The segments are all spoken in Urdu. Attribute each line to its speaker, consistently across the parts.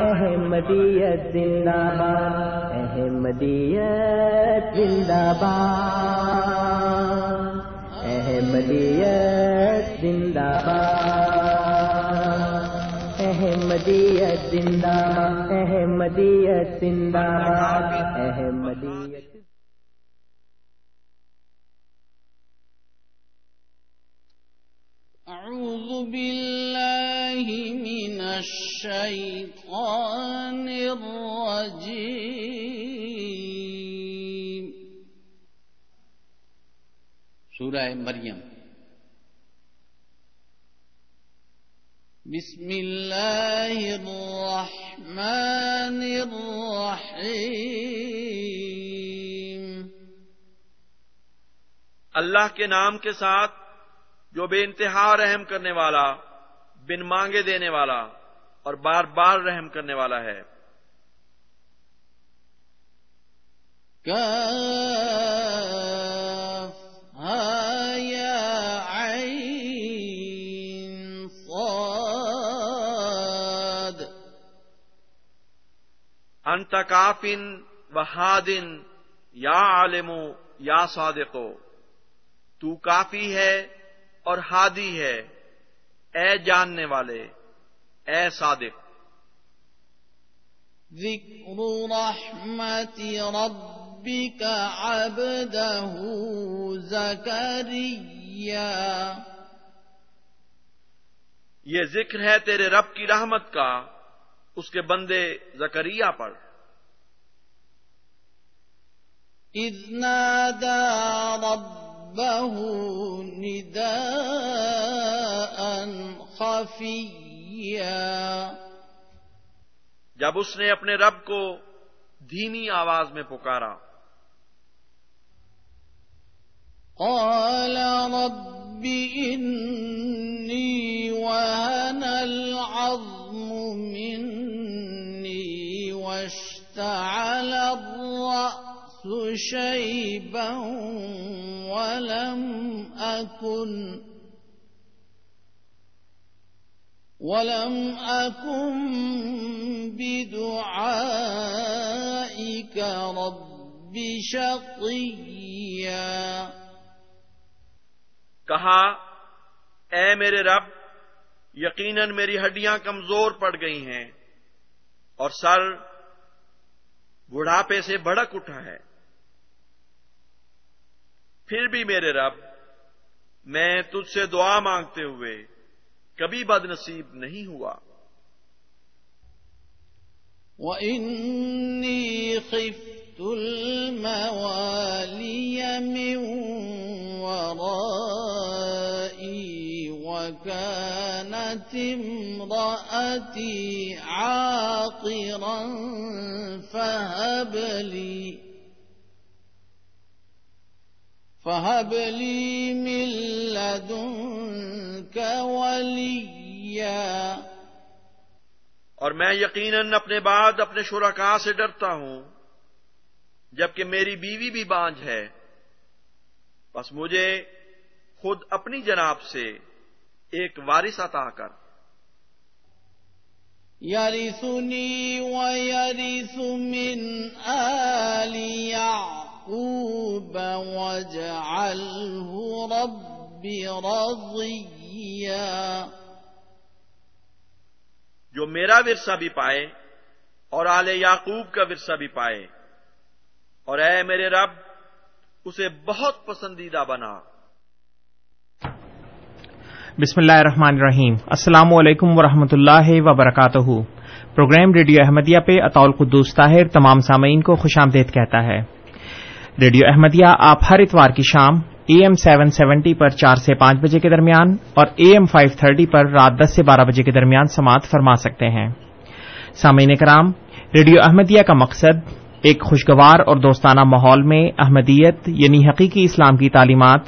Speaker 1: احمدیت زندہ باد، احمدیت زندہ باد، احمدیت زندہ باد، احمدیت زندہ باد، احمدیت زندہ باد، احمدیت
Speaker 2: أعوذ بالله من الشيطان الرجيم. سورة مريم بسم الله الرحمن الرحيم
Speaker 3: اللہ کے نام کے ساتھ جو بے انتہا رحم کرنے والا بن مانگے دینے والا اور بار بار رحم کرنے والا ہے۔
Speaker 2: كافها يا عين صاد۔
Speaker 3: انت کافن و ہادن یا عالم یا صادقو تو کافی ہے اور ہادی ہے۔ اے جاننے والے اے صادق۔
Speaker 2: ذكر رحمة ربك عبده
Speaker 3: یہ ذکر ہے تیرے رب کی رحمت کا اس کے بندے زکریہ پر۔
Speaker 2: إذ نادى ربه نداء خفيا.
Speaker 3: جب اس نے اپنے رب کو دھیمی آواز میں پکارا۔
Speaker 2: قال رب إني وهن العظم مني واشتعل الرأس. شيبا ولم أكن ولم أكن بدعائك رب شقيا
Speaker 3: کہا، اے میرے رب، یقیناً میری ہڈیاں کمزور پڑ گئی ہیں اور سر بڑھاپے سے بھڑک اٹھا ہے۔ پھر بھی میرے رب، میں تجھ سے دعا مانگتے ہوئے کبھی بد نصیب نہیں ہوا۔
Speaker 2: وإني خفت الموالي من ورائي وكانت امرأتي عاقرا فهب لي فهب لي من لدنك وليا
Speaker 3: اور میں یقیناً اپنے بعد اپنے شرکا سے ڈرتا ہوں جبکہ میری بیوی بھی بانج ہے۔ بس مجھے خود اپنی جناب سے ایک وارث عطا کر۔
Speaker 2: يرثني ويرث من آل يعقوب واجعله رب رضيا.
Speaker 3: جو میرا ورثہ بھی پائے اور آل یعقوب کا ورثہ بھی پائے اور اے میرے رب اسے بہت پسندیدہ بنا۔
Speaker 4: بسم اللہ الرحمن الرحیم۔ السلام علیکم ورحمۃ اللہ وبرکاتہ۔ پروگرام ریڈیو احمدیہ پہ اطول قدوس طاہر تمام سامعین کو خوش آمدید کہتا ہے۔ ریڈیو احمدیہ، آپ ہر اتوار کی شام اے ایم سیون سیونٹی پر چار سے پانچ بجے کے درمیان اور اے ایم فائیو تھرٹی پر رات دس سے بارہ بجے کے درمیان سماعت فرما سکتے ہیں۔ سامعین کرام، ریڈیو احمدیہ کا مقصد ایک خوشگوار اور دوستانہ ماحول میں احمدیت یعنی حقیقی اسلام کی تعلیمات،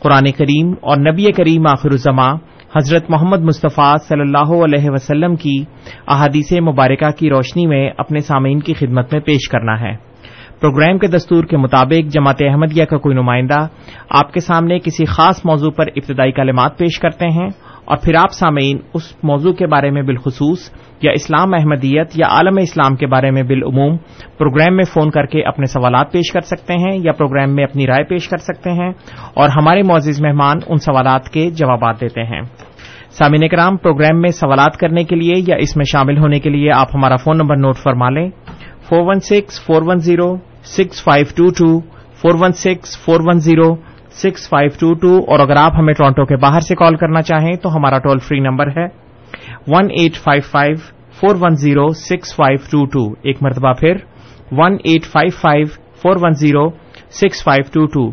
Speaker 4: قرآن کریم اور نبی کریم آخر الزماں حضرت محمد مصطفیٰ صلی اللہ علیہ وسلم کی احادیث مبارکہ کی روشنی میں اپنے سامعین کی خدمت میں پیش کرنا ہے۔ پروگرام کے دستور کے مطابق جماعت احمدیہ کا کوئی نمائندہ آپ کے سامنے کسی خاص موضوع پر ابتدائی کلمات پیش کرتے ہیں اور پھر آپ سامعین اس موضوع کے بارے میں بالخصوص یا اسلام احمدیت یا عالم اسلام کے بارے میں بالعموم پروگرام میں فون کر کے اپنے سوالات پیش کر سکتے ہیں یا پروگرام میں اپنی رائے پیش کر سکتے ہیں اور ہمارے معزز مہمان ان سوالات کے جوابات دیتے ہیں۔ سامعین کرام پروگرام میں سوالات کرنے کے لیے یا اس میں شامل ہونے کے لیے آپ ہمارا فون نمبر نوٹ فرما لیں۔ Four one six, four one zero, six five two two, four one six, four one zero, six five two two, اور اگر آپ ہمیں ٹورانٹو کے باہر سے کال کرنا چاہیں تو ہمارا ٹول فری نمبر ہے one eight five five, four one zero, six five two two. ایک مرتبہ پھر one eight five five, four one zero, six five two two.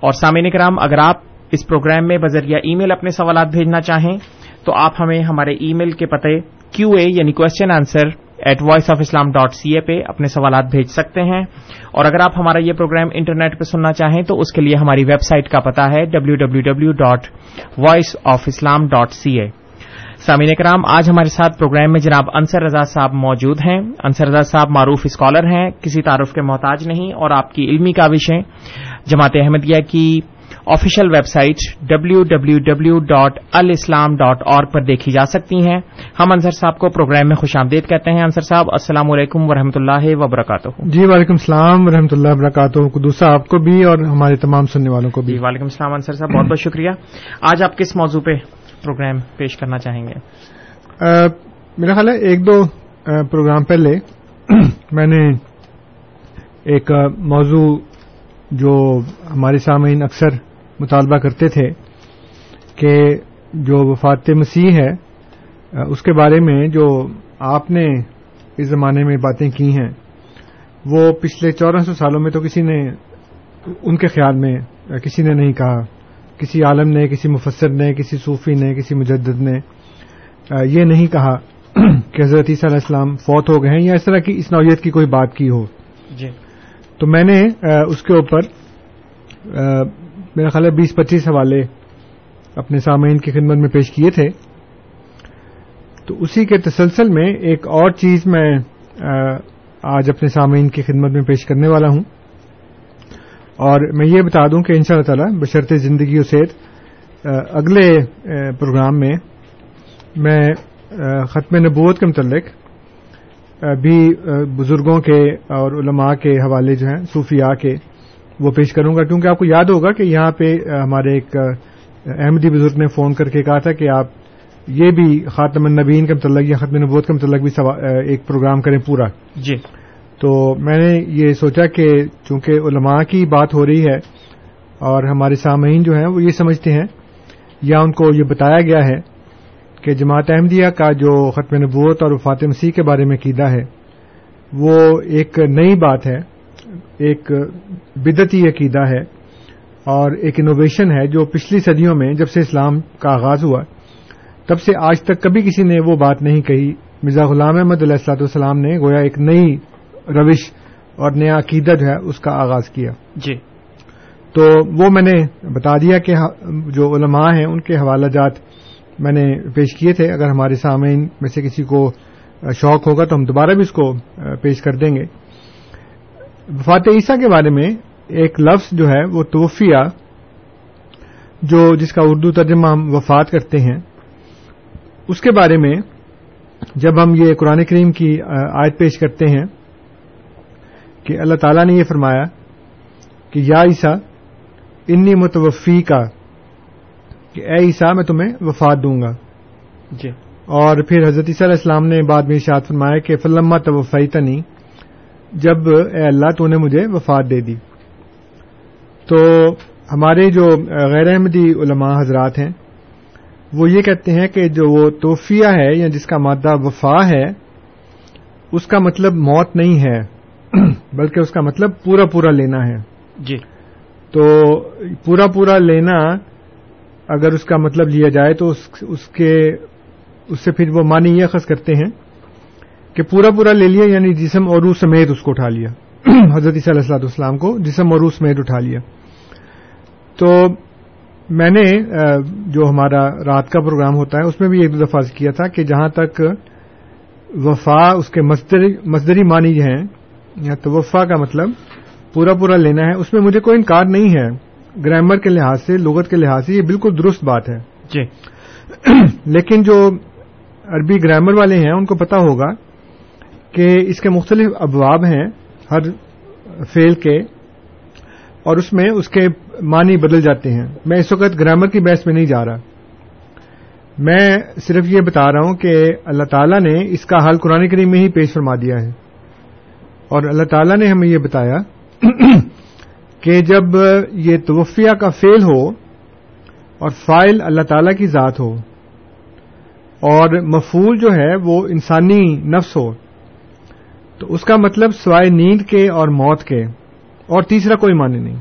Speaker 4: اور سامعین کرام، اگر آپ اس پروگرام میں بذریعہ ای میل اپنے سوالات بھیجنا چاہیں تو آپ ہمیں ہمارے ای میل کے پتے کیو اے یعنی question answer at voice of Islam dot C A پہ اپنے سوالات بھیج سکتے ہیں۔ اور اگر آپ ہمارا یہ پروگرام انٹرنیٹ پہ سننا چاہیں تو اس کے لیے ہماری ویب سائٹ کا پتا ہے W W W dot voice of Islam dot C A سامعین کرام آج ہمارے ساتھ پروگرام میں جناب انصر رضا صاحب موجود ہیں۔ انصر رضا صاحب معروف اسکالر ہیں، کسی تعارف کے محتاج نہیں اور آپ کی علمی کاوشیں جماعت احمدیہ کی official web site W W W dot الاسلام ڈاٹ اور پر دیکھی جا سکتی ہیں۔ ہم انصر صاحب کو پروگرام میں خوش آمدید کہتے ہیں۔ انصر صاحب السلام علیکم ورحمۃ اللہ وبرکاتہ۔
Speaker 5: جی وعلیکم السلام ورحمۃ اللہ وبرکاتہ قدوسا آپ کو بھی اور ہمارے تمام سننے والوں کو بھی۔
Speaker 4: جی وعلیکم السلام انصر صاحب بہت بہت شکریہ۔ آج آپ کس موضوع پہ پروگرام پیش کرنا چاہیں گے؟
Speaker 5: میرا خیال ہے ایک دو پروگرام پہلے میں نے ایک موضوع جو ہمارے سامعین اکثر مطالبہ کرتے تھے کہ جو وفات مسیح ہے اس کے بارے میں جو آپ نے اس زمانے میں باتیں کی ہیں وہ پچھلے چودہ سو سالوں میں تو کسی نے ان کے خیال میں کسی نے نہیں کہا۔ کسی عالم نے کسی مفسر نے کسی صوفی نے کسی مجدد نے یہ نہیں کہا کہ حضرت عیسیٰ علیہ السلام فوت ہو گئے ہیں یا اس طرح کی اس نوعیت کی کوئی بات کی ہو۔
Speaker 4: جی۔
Speaker 5: تو میں نے اس کے اوپر میرا خیال ہے بیس پچیس حوالے اپنے سامعین کی خدمت میں پیش کیے تھے۔ تو اسی کے تسلسل میں ایک اور چیز میں آج اپنے سامعین کی خدمت میں پیش کرنے والا ہوں۔ اور میں یہ بتا دوں کہ ان شاء اللہ تعالی بشرط زندگی و صحت اگلے پروگرام میں میں ختم نبوت کے متعلق بھی بزرگوں کے اور علماء کے حوالے جو ہیں، صوفیاء کے وہ پیش کروں گا کیونکہ آپ کو یاد ہوگا کہ یہاں پہ ہمارے ایک احمدی بزرگ نے فون کر کے کہا تھا کہ آپ یہ بھی خاتم النبین کے متعلق یا ختم نبوت کے متعلق بھی ایک پروگرام کریں پورا۔
Speaker 4: جی۔
Speaker 5: تو میں نے یہ سوچا کہ چونکہ علماء کی بات ہو رہی ہے اور ہمارے سامعین جو ہیں وہ یہ سمجھتے ہیں یا ان کو یہ بتایا گیا ہے کہ جماعت احمدیہ کا جو ختم نبوت اور وفات مسیح کے بارے میں قیدہ ہے وہ ایک نئی بات ہے۔ ایک بدتی عقیدہ ہے اور ایک انوویشن ہے جو پچھلی صدیوں میں جب سے اسلام کا آغاز ہوا تب سے آج تک کبھی کسی نے وہ بات نہیں کہی۔ مرزا غلام احمد علیہ السلاۃ والسلام نے گویا ایک نئی روش اور نیا عقیدہ جو ہے اس کا آغاز کیا۔
Speaker 4: جی۔
Speaker 5: تو وہ میں نے بتا دیا کہ جو علماء ہیں ان کے حوالہ جات میں نے پیش کیے تھے۔ اگر ہمارے سامعین میں سے کسی کو شوق ہوگا تو ہم دوبارہ بھی اس کو پیش کر دیں گے۔ وفات عیسیٰ کے بارے میں ایک لفظ جو ہے وہ توفیہ جو جس کا اردو ترجمہ ہم وفات کرتے ہیں اس کے بارے میں جب ہم یہ قرآن کریم کی آیت پیش کرتے ہیں کہ اللہ تعالیٰ نے یہ فرمایا کہ یا عیسیٰ انی متوفی کا کہ اے عیسیٰ میں تمہیں وفات دوں گا۔
Speaker 4: جی۔
Speaker 5: اور پھر حضرت عیسیٰ علیہ السلام نے بعد میں ارشاد فرمایا کہ فلما توفی تنی جب اے اللہ تو نے مجھے وفات دے دی۔ تو ہمارے جو غیر احمدی علماء حضرات ہیں وہ یہ کہتے ہیں کہ جو وہ توفیہ ہے یا جس کا مادہ وفا ہے اس کا مطلب موت نہیں ہے بلکہ اس کا مطلب پورا پورا لینا ہے۔
Speaker 4: جی۔
Speaker 5: تو پورا پورا لینا اگر اس کا مطلب لیا جائے تو اس اس کے اس سے پھر وہ معنی یہ خص کرتے ہیں۔ کہ پورا پورا لے لیا یعنی جسم اور روح سمیت اس کو اٹھا لیا۔ حضرت عیسیٰ علیہ السلاۃ والسلام کو جسم اور روح سمیت اٹھا لیا۔ تو میں نے جو ہمارا رات کا پروگرام ہوتا ہے اس میں بھی ایک دو دفعہ کیا تھا کہ جہاں تک وفا اس کے مزدری معنی ہیں یا توفا کا مطلب پورا پورا لینا ہے اس میں مجھے کوئی انکار نہیں ہے۔ گرامر کے لحاظ سے لغت کے لحاظ سے یہ بالکل درست بات ہے۔
Speaker 4: جی۔
Speaker 5: لیکن جو عربی گرامر والے ہیں ان کو پتا ہوگا کہ اس کے مختلف ابواب ہیں ہر فیل کے اور اس میں اس کے معنی بدل جاتے ہیں۔ میں اس وقت گرامر کی بحث میں نہیں جا رہا۔ میں صرف یہ بتا رہا ہوں کہ اللہ تعالیٰ نے اس کا حل قرآن کریم میں ہی پیش فرما دیا ہے۔ اور اللہ تعالیٰ نے ہمیں یہ بتایا کہ جب یہ توفیہ کا فیل ہو اور فائل اللہ تعالیٰ کی ذات ہو اور مفول جو ہے وہ انسانی نفس ہو تو اس کا مطلب سوائے نیند کے اور موت کے، اور تیسرا کوئی معنی نہیں۔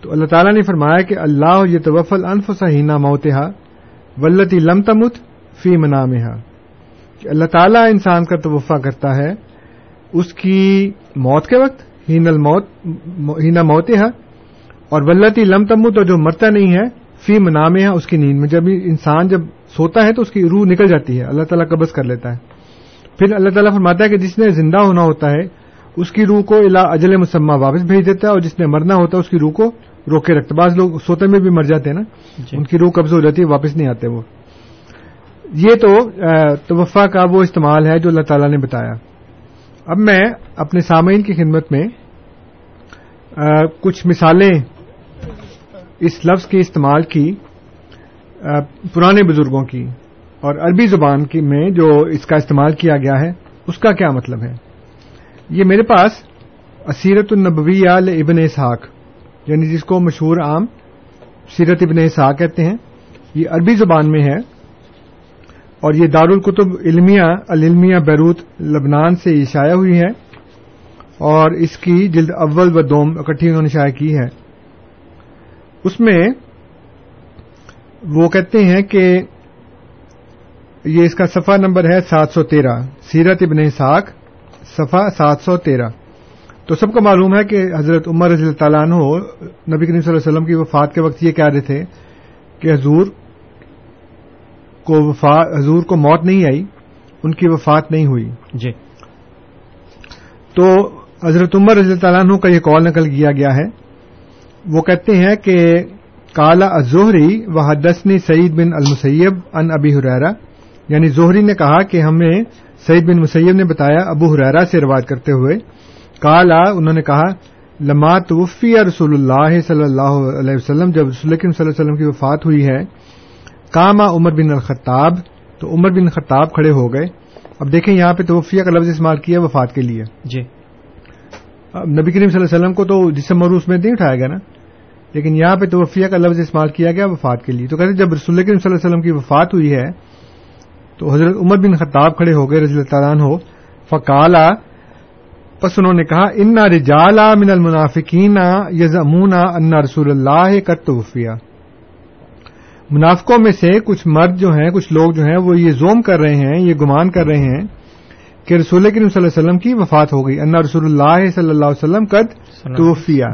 Speaker 5: تو اللہ تعالیٰ نے فرمایا کہ اللہ یہ توفل انف سہینہ موتحا ولتی لم تمت فی منامہ کہ اللہ تعالیٰ انسان کا توفع کرتا ہے اس کی موت کے وقت ہین الموت ہینا موت اور ولتی لم تمت اور جو مرتا نہیں ہے، فی منام اس کی نیند میں جب انسان جب سوتا ہے تو اس کی روح نکل جاتی ہے، اللہ تعالیٰ قبض کر لیتا ہے۔ پھر اللہ تعالیٰ فرماتا ہے کہ جس نے زندہ ہونا ہوتا ہے اس کی روح کو الا اجل مسمہ واپس بھیج دیتا ہے اور جس نے مرنا ہوتا ہے اس کی روح کو روکے رکھتا بعض لوگ سوتے میں بھی مر جاتے ہیں نا۔
Speaker 4: جی۔
Speaker 5: ان کی روح قبض ہو جاتی ہے واپس نہیں آتے وہ۔ یہ تو توفع کا وہ استعمال ہے جو اللہ تعالیٰ نے بتایا۔ اب میں اپنے سامعین کی خدمت میں کچھ مثالیں اس لفظ کے استعمال کی پرانے بزرگوں کی۔ اور عربی زبان کی میں جو اس کا استعمال کیا گیا ہے، اس کا کیا مطلب ہے؟ یہ میرے پاس اسیرت النبویہ ابن اسحاق یعنی جس کو مشہور عام سیرت ابن اسحاق کہتے ہیں، یہ عربی زبان میں ہے۔ اور یہ دارالکتب علمیہ، العلمیہ بیروت، لبنان سے یہ شائع ہوئی ہے۔ اور اس کی جلد اول و دوم اکٹھی انہوں نے شائع کی ہے۔ اس میں وہ کہتے ہیں کہ یہ اس کا صفحہ نمبر ہے سات سو تیرہ سیرت ابن اسحاق صفحہ سات سو تیرہ۔ تو سب کو معلوم ہے کہ حضرت عمر رضی اللہ تعالیٰ عنہ نبی کریم صلی اللہ علیہ وسلم کی وفات کے وقت یہ کہہ رہے تھے کہ حضور کو حضور کو موت نہیں آئی ان کی وفات نہیں ہوئی۔
Speaker 4: جی۔
Speaker 5: تو حضرت عمر رضی اللہ تعالیٰ عنہ کا یہ کال نقل کیا گیا ہے۔ وہ کہتے ہیں کہ کالا ازہری و حدثنی سعید بن المسیب ان ابی حریرا یعنی زہری نے کہا کہ ہمیں سعید بن مسیب نے بتایا ابو حریرا سے روایت کرتے ہوئے۔ کالا انہوں نے کہا لما توفی رسول اللہ صلی اللہ علیہ وسلم جب رسول صلی اللہ علیہ وسلم کی وفات ہوئی ہے کاما عمر بن الخطاب تو عمر بن خطاب کھڑے ہو گئے۔ اب دیکھیں یہاں پہ توفیہ کا لفظ استعمال کیا وفات کے لیے۔
Speaker 4: جی۔
Speaker 5: اب نبی کریم صلی اللہ علیہ وسلم کو تو جسم مروس میں نہیں اٹھایا گیا نا لیکن یہاں پہ توفیہ کا لفظ استعمال کیا گیا وفات کے لیے۔ تو کہتے جب رسول کریم صلی اللہ علیہ وسلم کی وفات ہوئی ہے تو حضرت عمر بن خطاب کھڑے ہو گئے رضی اللہ تعالیٰ ہو فکالا پس انہوں نے کہا انا رجالا من المنافقین یزمونا انا رسول اللہ کا توفیہ منافقوں میں سے کچھ مرد جو ہیں کچھ لوگ جو ہیں وہ یہ زوم کر رہے ہیں یہ گمان کر رہے ہیں کہ رسول کریم صلی اللہ علیہ وسلم کی وفات ہو گئی انا رسول اللہ صلی اللہ علیہ وسلم قد توفیہ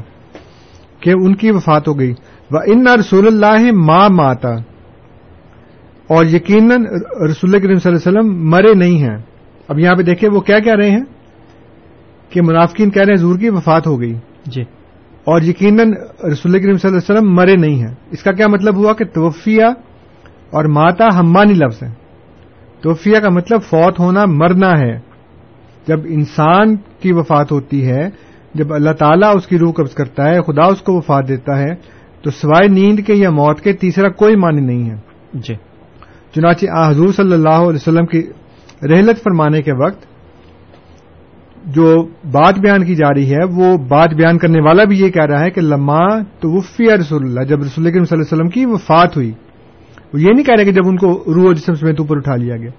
Speaker 5: کہ ان کی وفات ہو گئی۔ و ان رسول اللہ ماں ماتا اور یقیناً رسول کریم صلی اللہ علیہ وسلم مرے نہیں ہیں۔ اب یہاں پہ دیکھیں وہ کیا کہہ رہے ہیں؟ کہ منافقین کہہ رہے ہیں حضور کی وفات ہو گئی۔
Speaker 4: جی۔
Speaker 5: اور یقیناً رسول کریم صلی اللہ علیہ وسلم مرے نہیں ہیں۔ اس کا کیا مطلب ہوا کہ توفیہ اور ماتا ہمانی لفظ ہیں۔ توفیہ کا مطلب فوت ہونا مرنا ہے۔ جب انسان کی وفات ہوتی ہے جب اللہ تعالیٰ اس کی روح قبض کرتا ہے خدا اس کو وفات دیتا ہے تو سوائے نیند کے یا موت کے تیسرا کوئی معنی نہیں ہے۔
Speaker 4: جی۔
Speaker 5: چنانچہ آ حضور صلی اللہ علیہ وسلم کی رحلت فرمانے کے وقت جو بات بیان کی جا رہی ہے، وہ بات بیان کرنے والا بھی یہ کہہ رہا ہے کہ لما توفی رسول اللہ، جب رسول کریم صلی اللہ علیہ وسلم کی وفات ہوئی۔ وہ یہ نہیں کہہ رہے کہ جب ان کو روح و جسم سمیت اوپر اٹھا لیا گیا۔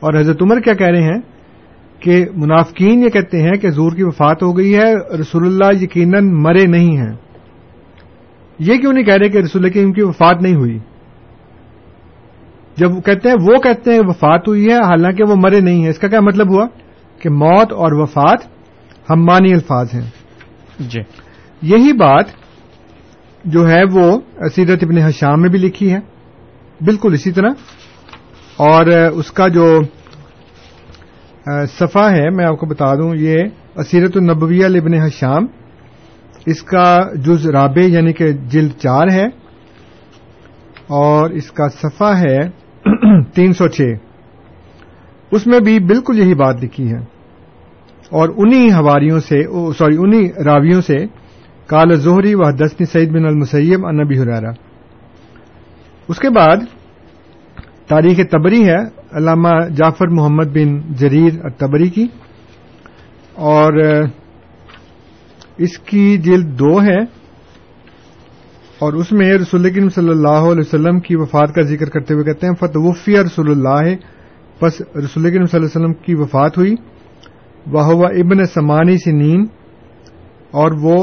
Speaker 5: اور حضرت عمر کیا کہہ رہے ہیں؟ کہ منافقین یہ کہتے ہیں کہ زور کی وفات ہو گئی ہے، رسول اللہ یقیناً مرے نہیں ہیں۔ یہ کیوں نہیں کہہ رہے کہ رسول کریم کی وفات نہیں ہوئی؟ جب وہ کہتے ہیں وہ کہتے ہیں وفات ہوئی ہے حالانکہ وہ مرے نہیں ہیں۔ اس کا کیا مطلب ہوا؟ کہ موت اور وفات ہم مانی الفاظ ہیں۔
Speaker 4: جی۔
Speaker 5: یہی بات جو ہے وہ سیرت ابن حشام میں بھی لکھی ہے۔ بالکل اسی طرح۔ اور اس کا جو صفحہ ہے میں آپ کو بتا دوں یہ اسیرت النبویہ لبن حشام۔ اس کا جز رابع یعنی کہ جلد چار ہے۔ اور اس کا صفحہ ہے تین سو چھ۔ اس میں بھی بالکل یہی بات لکھی ہے۔ اور انہی ہواریوں سے سوری، انہی راویوں سے کال زہری و دسنی سعید بن المسیب النبی حرارا اس کے بعد تاریخ تبری ہے، علامہ جعفر محمد بن جریر تبری کی۔ اور اس کی جلد دو ہے۔ اور اس میں رسول کریم صلی اللہ علیہ وسلم کی وفات کا ذکر کرتے ہوئے کہتے ہیں، فتوفی رسول اللہ پس رسول کریم صلی اللہ علیہ وسلم کی وفات ہوئی۔ وہ ابن سمانی سنین، اور وہ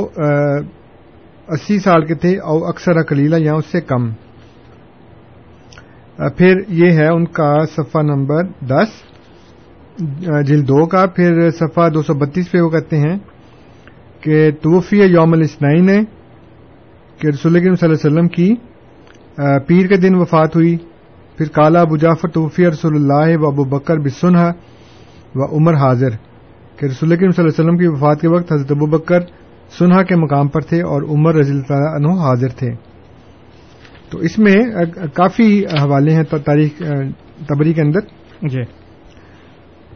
Speaker 5: اسی سال کے تھے اور اکثر کلیلہ یا اس سے کم۔ پھر یہ ہے ان کا صفحہ نمبر دس جلد دو کا۔ پھر صفحہ دو سو بتیس پہ وہ کہتے ہیں کہ توفی یوم الاسنائن ہے کہ رسول کریم صلی اللہ علیہ وسلم کی پیر کے دن وفات ہوئی۔ پھر کالا ابو جعفر توفی رسول اللہ و ابو بکر بسنہ و عمر حاضر۔ کہ رسول کریم صلی اللہ علیہ وسلم کی وفات کے وقت حضرت ابو بکر سنہا کے مقام پر تھے اور عمر رضی اللہ عنہ حاضر تھے۔ تو اس میں کافی حوالے ہیں تاریخ تبری کے اندر۔
Speaker 4: جی۔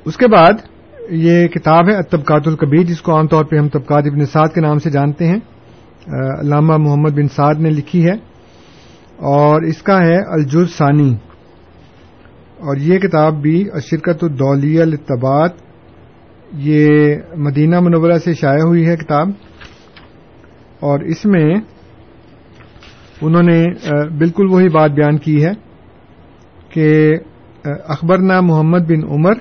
Speaker 5: اس کے بعد یہ کتاب ہے طبقات القبیر جس کو عام طور پہ ہم طبقات ابن سعد کے نام سے جانتے ہیں۔ علامہ محمد بن سعد نے لکھی ہے اور اس کا ہے الجز ثانی اور یہ کتاب بھی شرکت الدولیہ الطبات یہ مدینہ منورہ سے شائع ہوئی ہے کتاب اور اس میں انہوں نے بالکل وہی بات بیان کی ہے کہ اخبرنا محمد بن عمر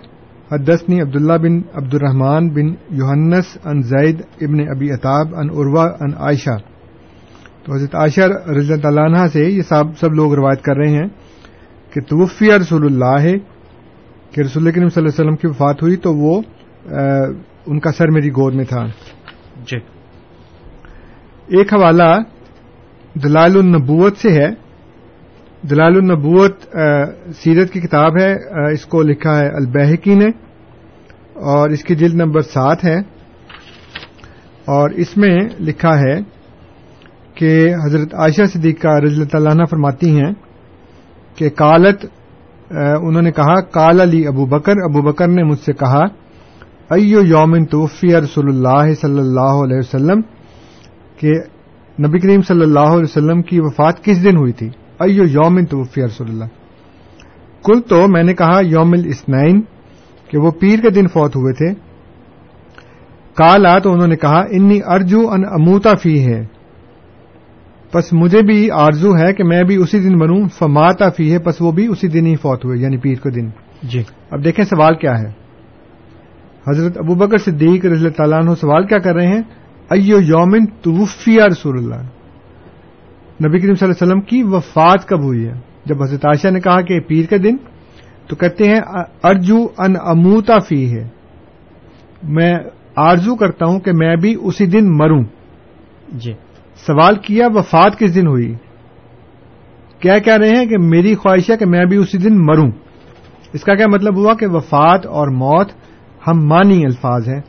Speaker 5: حدثنی عبداللہ بن عبد الرحمان بن یوہنس ان زید ابن ابی اطاب ان عروا ان عائشہ۔ تو حضرت عائشہ رضی اللہ عنہ سے یہ سب لوگ روایت کر رہے ہیں کہ توفیہ رسول اللہ ہے کہ رسول کریم صلی اللہ علیہ وسلم کی وفات ہوئی تو وہ ان کا سر میری گود میں تھا۔
Speaker 4: جی۔
Speaker 5: ایک حوالہ دلال النبوت سے ہے۔ دلال النبوت سیرت کی کتاب ہے اس کو لکھا ہے البحکی نے، اور اس کی جلد نمبر سات ہے، اور اس میں لکھا ہے کہ حضرت عائشہ صدیقہ رضی اللہ عنہ فرماتی ہیں کہ کالت انہوں نے کہا کال علی ابو بکر ابو بکر نے مجھ سے کہا، ایو یومن توفی رسول اللہ صلی اللہ علیہ وسلم، کہ نبی کریم صلی اللہ علیہ وسلم کی وفات کس دن ہوئی تھی؟ ایو یومن توفی رسول اللہ؟ کل تو میں نے کہا یوم الاسنائن کہ وہ پیر کے دن فوت ہوئے تھے۔ کالا تو انہوں نے کہا انی ارجو ان اموتا فی ہے پس مجھے بھی آرزو ہے کہ میں بھی اسی دن بنوں فماتا فی ہے پس وہ بھی اسی دن ہی فوت ہوئے یعنی پیر کے دن۔
Speaker 4: جی۔
Speaker 5: اب دیکھیں سوال کیا ہے۔ حضرت ابو بکر صدیق رضی اللہ تعالیٰ عنہ سوال کیا کر رہے ہیں؟ ایو یومن توفیہ رسول اللہ؟ نبی کریم صلی اللہ علیہ وسلم کی وفات کب ہوئی ہے؟ جب حضرت عائشہ نے کہا کہ پیر کے دن تو کہتے ہیں ارجو ان اموتا فی ہے میں آرزو کرتا ہوں کہ میں بھی اسی دن مروں۔
Speaker 4: جی۔
Speaker 5: سوال کیا وفات کس دن ہوئی؟ کیا کہہ رہے ہیں کہ میری خواہش ہے کہ میں بھی اسی دن مروں؟ اس کا کیا مطلب ہوا کہ وفات اور موت ہم مانی الفاظ ہیں۔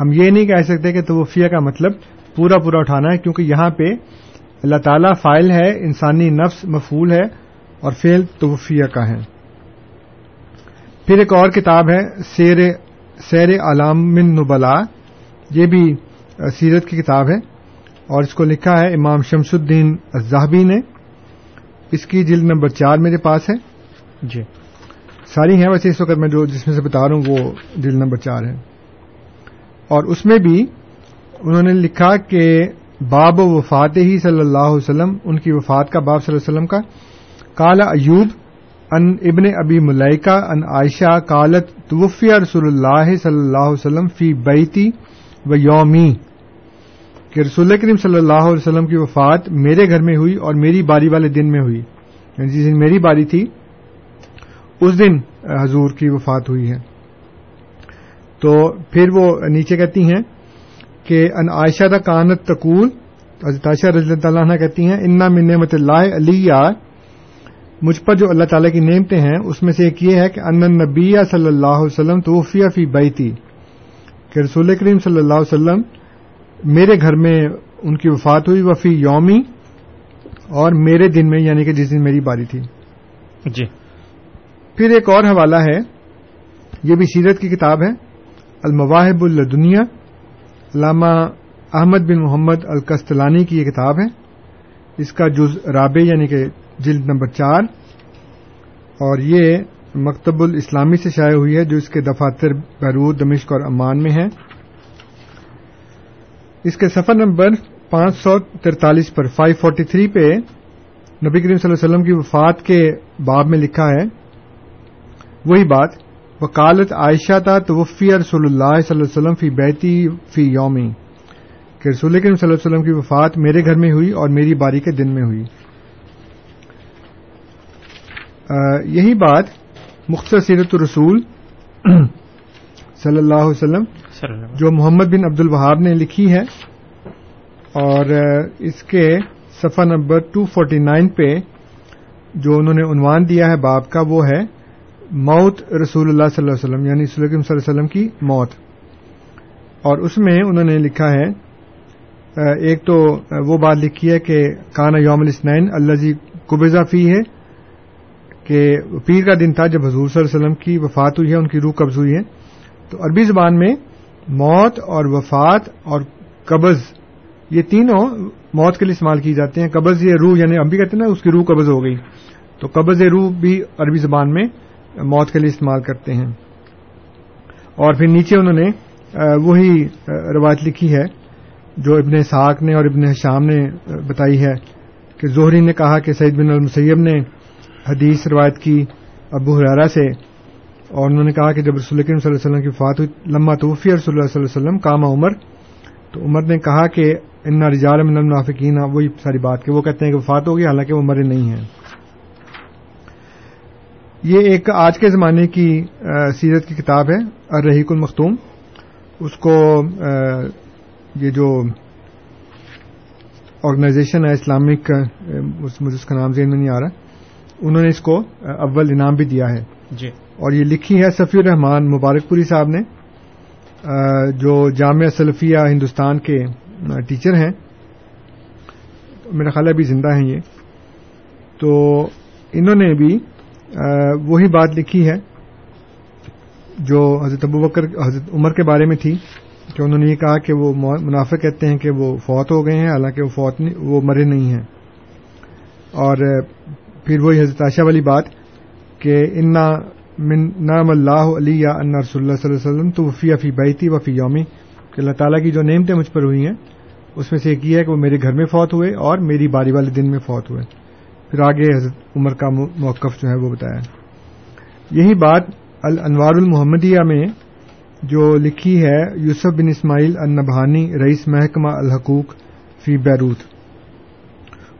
Speaker 5: ہم یہ نہیں کہہ سکتے کہ توفیہ کا مطلب پورا پورا اٹھانا ہے کیونکہ یہاں پہ اللہ تعالیٰ فائل ہے انسانی نفس مفول ہے اور فیل توفیہ کا ہے۔ پھر ایک اور کتاب ہے سیر سیر علام من نبلا یہ بھی سیرت کی کتاب ہے اور اس کو لکھا ہے امام شمس الدین زاہبی نے۔ اس کی جلد نمبر چار میرے پاس ہے۔
Speaker 4: جی۔
Speaker 5: ساری ہیں ویسے اس وقت میں جو جس میں سے بتا رہا ہوں وہ جلد نمبر چار ہے۔ اور اس میں بھی انہوں نے لکھا کہ باب و وفات ہی صلی اللہ علیہ وسلم، ان کی وفات کا باب صلی اللہ علیہ وسلم کا۔ کالا ایوب ان ابن ابی ملائکہ ان عائشہ کالت توفیہ رسول اللہ صلی اللہ علیہ وسلم فی بیتی و یومی، کہ رسول کریم صلی اللہ علیہ وسلم کی وفات میرے گھر میں ہوئی اور میری باری والے دن میں ہوئی۔ یعنی جس دن میری باری تھی، اس دن حضور کی وفات ہوئی ہے۔ تو پھر وہ نیچے کہتی ہیں کہ ان عائشہ دا کانت تقول حضرت عائشہ رضی اللہ عنہ کہتی ہیں انا من نعمت اللہ علیہ مجھ پر جو اللہ تعالیٰ کی نعمتیں ہیں اس میں سے ایک یہ ہے کہ ان نبی صلی اللہ علیہ وسلم توفیہ فی بیتی۔ کہ رسول کریم صلی اللہ علیہ وسلم میرے گھر میں ان کی وفات ہوئی وفی یومی اور میرے دن میں یعنی کہ جس دن میری باری تھی۔
Speaker 4: جی۔
Speaker 5: پھر ایک اور حوالہ ہے یہ بھی سیرت کی کتاب ہے المواہب الدنیا۔ علامہ احمد بن محمد القستلانی کی یہ کتاب ہے۔ اس کا جز رابع یعنی کہ جلد نمبر چار۔ اور یہ مکتب الاسلامی سے شائع ہوئی ہے جو اس کے دفاتر بیروت دمشق اور امان میں ہے۔ اس کے سفر نمبر پانچ سو ترتالیس پر فائیو فورٹی تھری پہ نبی کریم صلی اللہ علیہ وسلم کی وفات کے باب میں لکھا ہے۔ وہی بات وکالت عائشہ تا توفی رسول اللہ صلی اللہ علیہ وسلم فی بیتی فی یومی کہ رسول کریم صلی اللہ علیہ وسلم کی وفات میرے گھر میں ہوئی اور میری باری کے دن میں ہوئی۔ یہی بات مختصر سیرت الرسول صلی اللہ علیہ وسلم جو محمد بن عبد الوہاب نے لکھی ہے اور اس کے صفحہ نمبر 249 پہ جو انہوں نے عنوان دیا ہے باب کا وہ ہے موت رسول اللہ صلی اللہ علیہ وسلم یعنی صلی اللہ علیہ وسلم کی موت۔ اور اس میں انہوں نے لکھا ہے ایک تو وہ بات لکھی ہے کہ کانا یوم الاسنین اللہ جی قبضہ فی ہے، کہ پیر کا دن تھا جب حضور صلی اللہ علیہ وسلم کی وفات ہوئی ہے، ان کی روح قبض ہوئی ہے۔ تو عربی زبان میں موت اور وفات اور قبض، یہ تینوں موت کے لیے استعمال کی جاتے ہیں۔ قبض یہ روح یعنی ہم بھی کہتے ہیں نا، اس کی روح قبض ہو گئی۔ تو قبض روح بھی عربی زبان میں موت کے لیے استعمال کرتے ہیں۔ اور پھر نیچے انہوں نے وہی روایت لکھی ہے جو ابن ساک نے اور ابن شام نے بتائی ہے کہ زہری نے کہا کہ سعید بن المسیب نے حدیث روایت کی ابو حرارہ سے اور انہوں نے کہا کہ جب رسول کریم صلی اللہ علیہ وسلم کی فات ہوئی لمہ توفی رسول اللہ صلی اللہ علیہ وسلم، کاما عمر، تو عمر نے کہا کہ ان رجال من المنافقین، وہی ساری بات کہ وہ کہتے ہیں کہ وفات ہوگی حالانکہ وہ مرے نہیں ہیں۔ یہ ایک آج کے زمانے کی سیرت کی کتاب ہے الرحیق المختوم۔ اس کو یہ جو آرگنائزیشن ہے اسلامک مجھے اس کا نام ذہن میں نہیں آ رہا۔ انہوں نے اس کو اول انعام بھی دیا ہے۔
Speaker 4: جی۔
Speaker 5: اور یہ لکھی ہے سفی الرحمان مبارک پوری صاحب نے جو جامعہ سلفیہ ہندوستان کے ٹیچر ہیں۔ میرا خیال ہے ابھی زندہ ہیں یہ۔ تو انہوں نے بھی وہی بات لکھی ہے جو حضرت ابو بکر، حضرت عمر کے بارے میں تھی، کہ انہوں نے یہ کہا کہ وہ منافع کہتے ہیں کہ وہ فوت ہو گئے ہیں، حالانکہ وہ فوت نہیں، وہ مرے نہیں ہیں۔ اور پھر وہی حضرت عائشہ والی بات کہ انا من نام اللہ علیہ ان رسول اللہ صلی اللہ علیہ وسلم تو وفی فی بیتی وفی یومی کہ اللہ تعالیٰ کی جو نعمتیں مجھ پر ہوئی ہیں، اس میں سے ایک یہ ہے کہ وہ میرے گھر میں فوت ہوئے اور میری باری والے دن میں فوت ہوئے۔ پھر آگے حضرت عمر کا موقف جو ہے وہ بتایا۔ یہی بات الانوار المحمدیہ میں جو لکھی ہے، یوسف بن اسماعیل النبہانی رئیس محکمہ الحقوق فی بیروت۔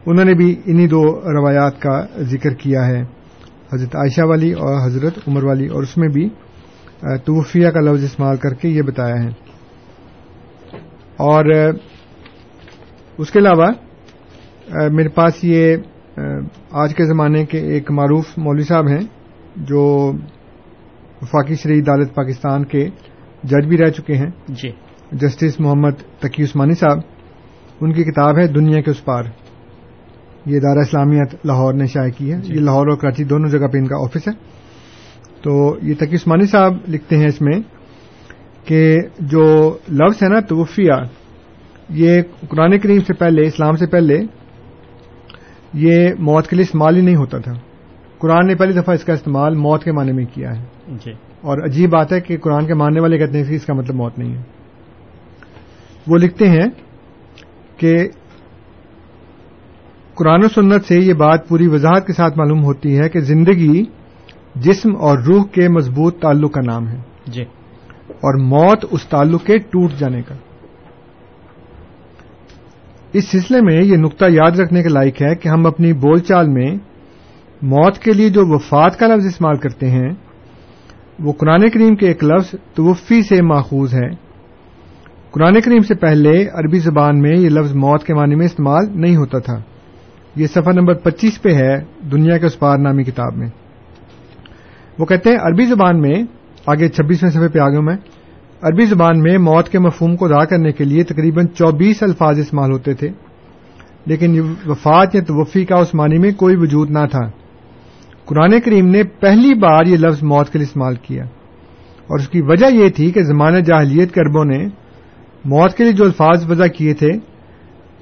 Speaker 5: انہوں نے بھی انہی دو روایات کا ذکر کیا ہے۔ حضرت عائشہ والی اور حضرت عمر والی، اور اس میں بھی توفیہ کا لفظ استعمال کر کے یہ بتایا ہے۔ اور اس کے علاوہ میرے پاس یہ آج کے زمانے کے ایک معروف مولوی صاحب ہیں جو وفاقی شرعی عدالت پاکستان کے جج بھی رہ چکے ہیں۔
Speaker 4: جی۔
Speaker 5: جسٹس محمد تقی عثمانی صاحب ان کی کتاب ہے دنیا کے اس پار۔ یہ ادارہ اسلامیت لاہور نے شائع کی ہے۔ یہ لاہور اور کراچی دونوں جگہ پہ ان کا آفس ہے۔ تو یہ تقی عثمانی صاحب لکھتے ہیں اس میں کہ جو لفظ ہے نا توفیہ یہ قرآن کریم سے پہلے اسلام سے پہلے یہ موت کے لیے استعمال ہی نہیں ہوتا تھا۔ قرآن نے پہلی دفعہ اس کا استعمال موت کے معنی میں کیا ہے۔
Speaker 4: جی۔
Speaker 5: اور عجیب بات ہے کہ قرآن کے ماننے والے کہتے ہیں کہ اس کا مطلب موت نہیں ہے۔ وہ لکھتے ہیں کہ قرآن و سنت سے یہ بات پوری وضاحت کے ساتھ معلوم ہوتی ہے کہ زندگی جسم اور روح کے مضبوط تعلق کا نام ہے۔
Speaker 4: جی۔
Speaker 5: اور موت اس تعلق کے ٹوٹ جانے کا۔ اس سلسلے میں یہ نقطہ یاد رکھنے کے لائق ہے کہ ہم اپنی بول چال میں موت کے لیے جو وفات کا لفظ استعمال کرتے ہیں، وہ قرآن کریم کے ایک لفظ توفی سے ماخوذ ہے قرآن کریم سے پہلے عربی زبان میں یہ لفظ موت کے معنی میں استعمال نہیں ہوتا تھا۔ یہ صفحہ نمبر پچیس پہ ہے دنیا کے اس پار نامی کتاب میں۔ وہ کہتے ہیں، عربی زبان میں، آگے چھبیسویں صفحے پہ آگے میں عربی زبان میں موت کے مفہوم کو ادا کرنے کے لیے تقریباً چوبیس الفاظ استعمال ہوتے تھے لیکن وفات یا توفی کا اس معنی میں کوئی وجود نہ تھا۔ قرآن کریم نے پہلی بار یہ لفظ موت کے لیے استعمال کیا اور اس کی وجہ یہ تھی کہ زمانہ جاہلیت کے اربوں نے موت کے لیے جو الفاظ وضع کیے تھے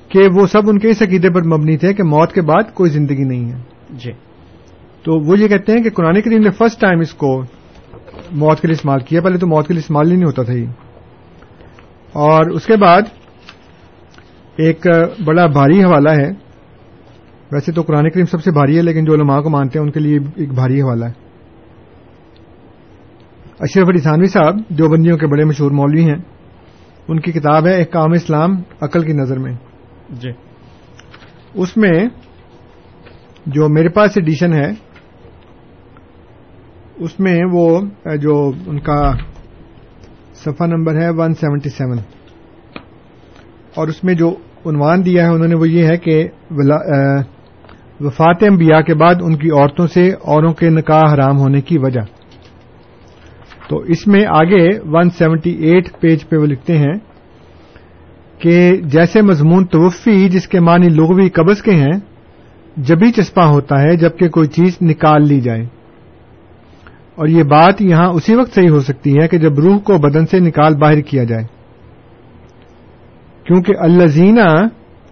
Speaker 5: کہ وہ سب ان کے اس عقیدے پر مبنی تھے کہ موت کے بعد کوئی زندگی نہیں ہے۔
Speaker 4: جی۔
Speaker 5: تو وہ یہ کہتے ہیں کہ قرآن کریم نے فرسٹ ٹائم اس کو موت کے لیے استعمال کیا پہلے تو موت کے لیے استعمال ہی نہیں ہوتا تھا یہ۔ اور اس کے بعد ایک بڑا بھاری حوالہ ہے۔ ویسے تو قرآن کریم سب سے بھاری ہے لیکن جو علماء کو مانتے ہیں ان کے لیے ایک بھاری حوالہ ہے۔ اشرف علی ثانوی صاحب جو بندیوں کے بڑے مشہور مولوی ہیں ان کی کتاب ہے ایک کام اسلام عقل کی نظر میں۔
Speaker 4: جی۔
Speaker 5: اس میں جو میرے پاس ایڈیشن ہے اس میں وہ جو ان کا صفحہ نمبر ہے ون سیونٹی سیون۔ اور اس میں جو عنوان دیا ہے انہوں نے وہ یہ ہے کہ وفات انبیاء کے بعد ان کی عورتوں سے اوروں کے نکاح حرام ہونے کی وجہ۔ تو اس میں آگے 178 پیج پہ وہ لکھتے ہیں کہ جیسے مضمون توفی جس کے معنی لغوی قبض کے ہیں، جبھی چسپاں ہوتا ہے جبکہ کوئی چیز نکال لی جائے۔ اور یہ بات یہاں اسی وقت صحیح ہو سکتی ہے کہ جب روح کو بدن سے نکال باہر کیا جائے۔ کیونکہ الزینہ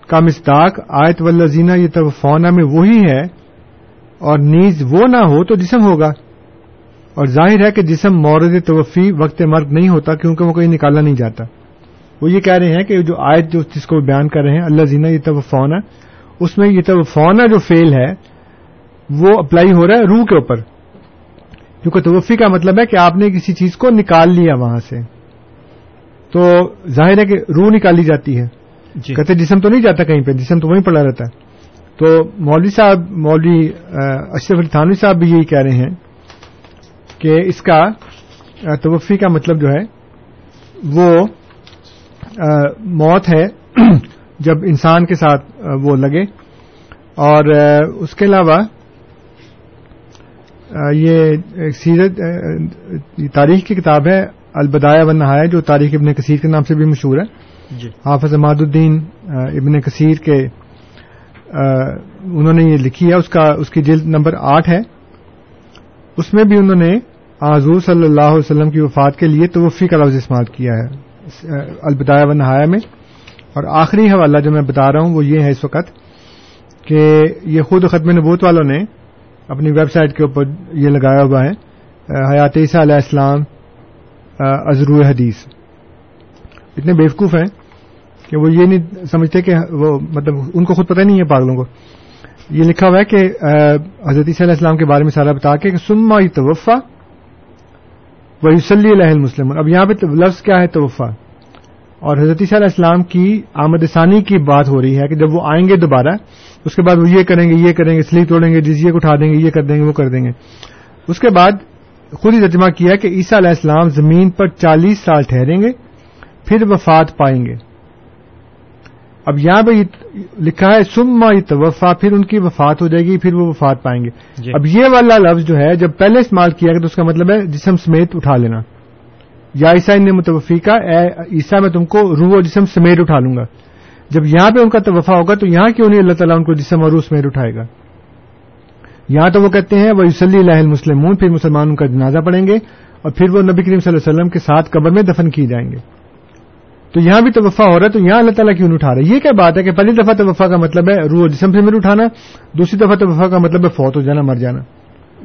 Speaker 5: کا مستاق آیت والذینہ یہ توفونا میں وہی ہے اور نیز وہ نہ ہو تو جسم ہوگا۔ اور ظاہر ہے کہ جسم مورد توفی وقت مرگ نہیں ہوتا کیونکہ وہ کہیں نکالا نہیں جاتا۔ وہ یہ کہہ رہے ہیں کہ جو آیت جو جس کو بیان کر رہے ہیں اللہ زینہ یہ توفونا اس میں یہ توفونا جو فیل ہے، وہ اپلائی ہو رہا ہے روح کے اوپر۔ کیونکہ توفی کا مطلب ہے کہ آپ نے کسی چیز کو نکال لیا وہاں سے۔ تو ظاہر ہے کہ روح نکالی جاتی ہے۔
Speaker 4: جی۔
Speaker 5: کہتے جسم تو نہیں جاتا کہیں پہ جسم تو وہیں پڑا رہتا ہے۔ تو مولوی صاحب مولوی اشرف علی تھانوی صاحب بھی یہی کہہ رہے ہیں کہ اس کا توفی کا مطلب جو ہے وہ موت ہے جب انسان کے ساتھ وہ لگے۔ اور اس کے علاوہ یہ سیرت تاریخ کی کتاب ہے البدایہ و نہایا جو تاریخ ابن کثیر کے نام سے بھی مشہور ہے۔
Speaker 4: جی۔
Speaker 5: حافظ اماد الدین ابن کثیر کے انہوں نے یہ لکھی ہے اس کا اس کی جلد نمبر آٹھ ہے۔ اس میں بھی انہوں نے حضور صلی اللہ علیہ وسلم کی وفات کے لیے توفی کا لفظ استعمال کیا ہے البدایہ و نہایا میں۔ اور آخری حوالہ جو میں بتا رہا ہوں وہ یہ ہے اس وقت کہ یہ خود ختم نبوت والوں نے اپنی ویب سائٹ کے اوپر یہ لگایا ہوا ہے حیات عیسیٰ علیہ السلام ازرو حدیث۔ اتنے بیوقوف ہیں کہ وہ یہ نہیں سمجھتے کہ وہ مطلب ان کو خود پتہ نہیں ہے پاگلوں کو۔ یہ لکھا ہوا ہے کہ حضرت عیسیٰ علیہ السلام کے بارے میں سارا بتا کے سما توفا و یوسلی علیہ المسلم اب یہاں پہ لفظ کیا ہے توفا؟ اور حضرت عیسیٰ علیہ السلام کی آمد ثانی کی بات ہو رہی ہے کہ جب وہ آئیں گے دوبارہ اس کے بعد وہ یہ کریں گے یہ کریں گے سلیپ توڑیں گے جزیے کو اٹھا دیں گے یہ کر دیں گے وہ کر دیں گے۔ اس کے بعد خود ہی ترجمہ کیا کہ عیسیٰ علیہ السلام زمین پر چالیس سال ٹھہریں گے پھر وفات پائیں گے۔ اب یہاں پہ لکھا ہے سما توفا پھر ان کی وفات ہو جائے گی پھر وہ وفات پائیں گے۔
Speaker 4: جی۔
Speaker 5: اب یہ والا لفظ جو ہے جب پہلے استعمال کیا گیا تو اس کا مطلب ہے جسم سمیت اٹھا لینا۔ یا عیسیٰ نے متوفی کا اے عیسیٰ میں تم کو روح و جسم سمیت اٹھا لوں گا۔ جب یہاں پہ ان کا توفا ہوگا تو یہاں کیوں نہیں اللہ تعالیٰ ان کو جسم اور روح سمیت اٹھائے گا؟ یہاں تو وہ کہتے ہیں وہ یوسلی اللہ المسلمون، پھر مسلمان ان کا جنازہ پڑھیں گے اور پھر وہ نبی کریم صلی اللہ علیہ وسلم کے ساتھ قبر میں دفن کیے جائیں گے۔ تو یہاں بھی توفا ہو رہا ہے، تو یہاں اللہ تعالیٰ کیوں نہیں اٹھا رہا ہے یہ کیا بات ہے کہ پہلی دفعہ توفا کا مطلب ہے روح و جسم سے میرے اٹھانا، دوسری دفعہ توفا کا مطلب ہے فوت ہو جانا، مر جانا۔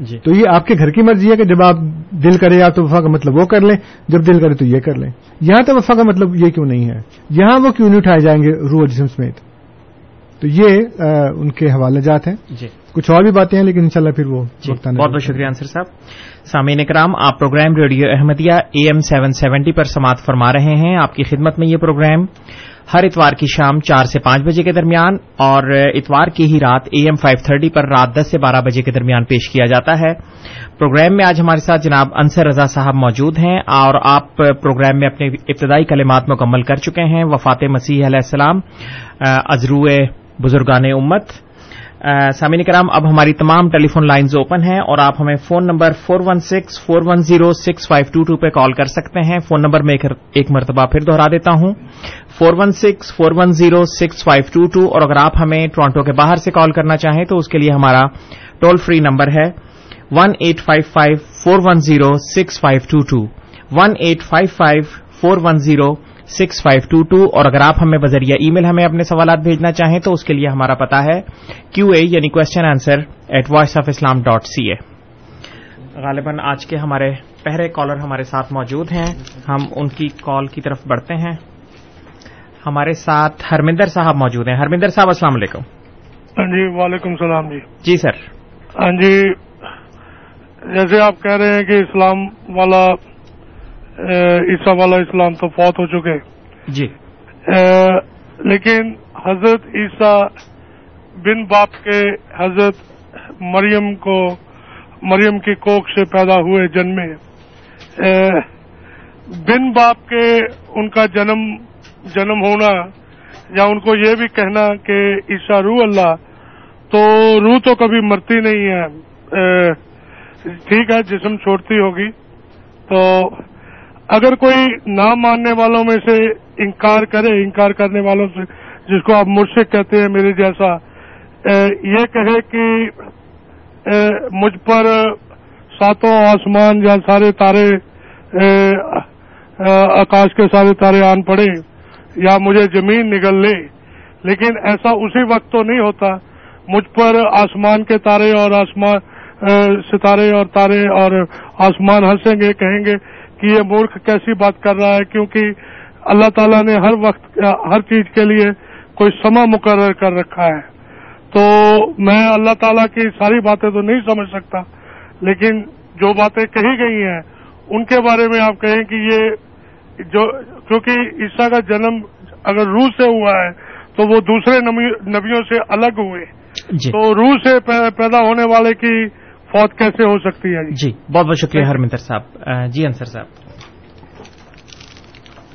Speaker 4: جی۔
Speaker 5: تو یہ آپ کے گھر کی مرضی ہے کہ جب آپ دل کرے آپ توفا کا مطلب وہ کر لیں جب دل کرے تو یہ کر لیں۔ یہاں توفا کا مطلب یہ کیوں نہیں ہے؟ یہاں وہ کیوں نہیں اٹھائے جائیں گے روح جسم سمیت؟ تو یہ ان کے حوالے جات ہیں۔
Speaker 4: جی۔
Speaker 5: کچھ اور بھی باتیں ہیں لیکن انشاءاللہ پھر وہ
Speaker 4: جی۔ بہت بہت شکریہ انصر صاحب۔ سامعین کرام آپ program radio Ahmadiyya A M seven seventy پر سماعت فرما رہے ہیں۔ آپ کی خدمت میں یہ پروگرام۔ ہر اتوار کی شام چار سے پانچ بجے کے درمیان اور اتوار کی ہی رات اے ایم فائیو تھرٹی پر رات دس سے بارہ بجے کے درمیان پیش کیا جاتا ہے۔ پروگرام میں آج ہمارے ساتھ جناب انصر رضا صاحب موجود ہیں اور آپ پروگرام میں اپنے ابتدائی کلمات مکمل کر چکے ہیں۔ وفات مسیح علیہ السلام ازرو بزرگان امت سامعین کرام، اب ہماری تمام ٹیلی فون لائنز اوپن ہیں اور آپ ہمیں phone number four one six four one zero six five two two پہ کال کر سکتے ہیں۔ فون نمبر میں ایک مرتبہ پھر دوہرا دیتا ہوں۔ Four one six four one zero six five two two اور اگر آپ ہمیں ٹورانٹو کے باہر سے کال کرنا چاہیں تو اس کے لیے ہمارا ٹول فری نمبر ہے۔ One eight five five four one zero six five two two one eight five five four one zero six five two two اور اگر آپ ہمیں بذریعہ ای میل ہمیں اپنے سوالات بھیجنا چاہیں تو اس کے لیے ہمارا پتا ہے کیو اے یعنی question answer at voice of Islam dot C A غالباً آج کے ہمارے پہلے کالر ہمارے ساتھ موجود ہیں۔ ہم ان کی کال کی طرف بڑھتے ہیں۔ ہمارے ساتھ ہرمندر صاحب موجود ہیں۔ ہرمندر صاحب السلام علیکم۔
Speaker 6: جی وعلیکم السلام جی۔
Speaker 4: جی سر۔
Speaker 6: ہاں جی جیسے آپ کہہ رہے ہیں کہ اسلام والا عیسیٰ والا اسلام تو فوت ہو چکے۔
Speaker 4: جی۔
Speaker 6: لیکن حضرت عیسیٰ بن باپ کے حضرت مریم کو مریم کی کوک سے پیدا ہوئے جنمے۔ بن باپ کے ان کا جنم جنم ہونا یا ان کو یہ بھی کہنا کہ عیسیٰ روح اللہ تو روح تو کبھی مرتی نہیں ہے۔ ٹھیک ہے جسم چھوڑتی ہوگی تو اگر کوئی نہ ماننے والوں میں سے انکار کرے، انکار کرنے والوں سے، جس کو آپ مرشد کہتے ہیں میرے جیسا یہ کہے کہ مجھ پر ساتوں آسمان یا سارے تارے آکاش کے سارے تارے آن پڑے یا مجھے زمین نگل لے۔ لیکن ایسا اسی وقت تو نہیں ہوتا۔ مجھ پر آسمان کے تارے اور آسمان ستارے اور تارے اور آسمان ہنسیں گے، کہیں گے کہ یہ مورخ کیسی بات کر رہا ہے کیونکہ اللہ تعالیٰ نے ہر وقت ہر چیز کے لیے کوئی سما مقرر کر رکھا ہے۔ تو میں اللہ تعالیٰ کی ساری باتیں تو نہیں سمجھ سکتا لیکن جو باتیں کہی گئی ہیں ان کے بارے میں آپ کہیں کہ یہ جو کیونکہ عیسیٰ کا جنم اگر روح سے ہوا ہے تو وہ دوسرے نبیوں سے الگ ہوئے۔
Speaker 4: جی۔
Speaker 6: تو روح سے پیدا ہونے والے کی فوت کیسے ہو سکتی ہے
Speaker 4: جی بہت بہت شکریہ ہرمندر صاحب۔ جی انصر صاحب۔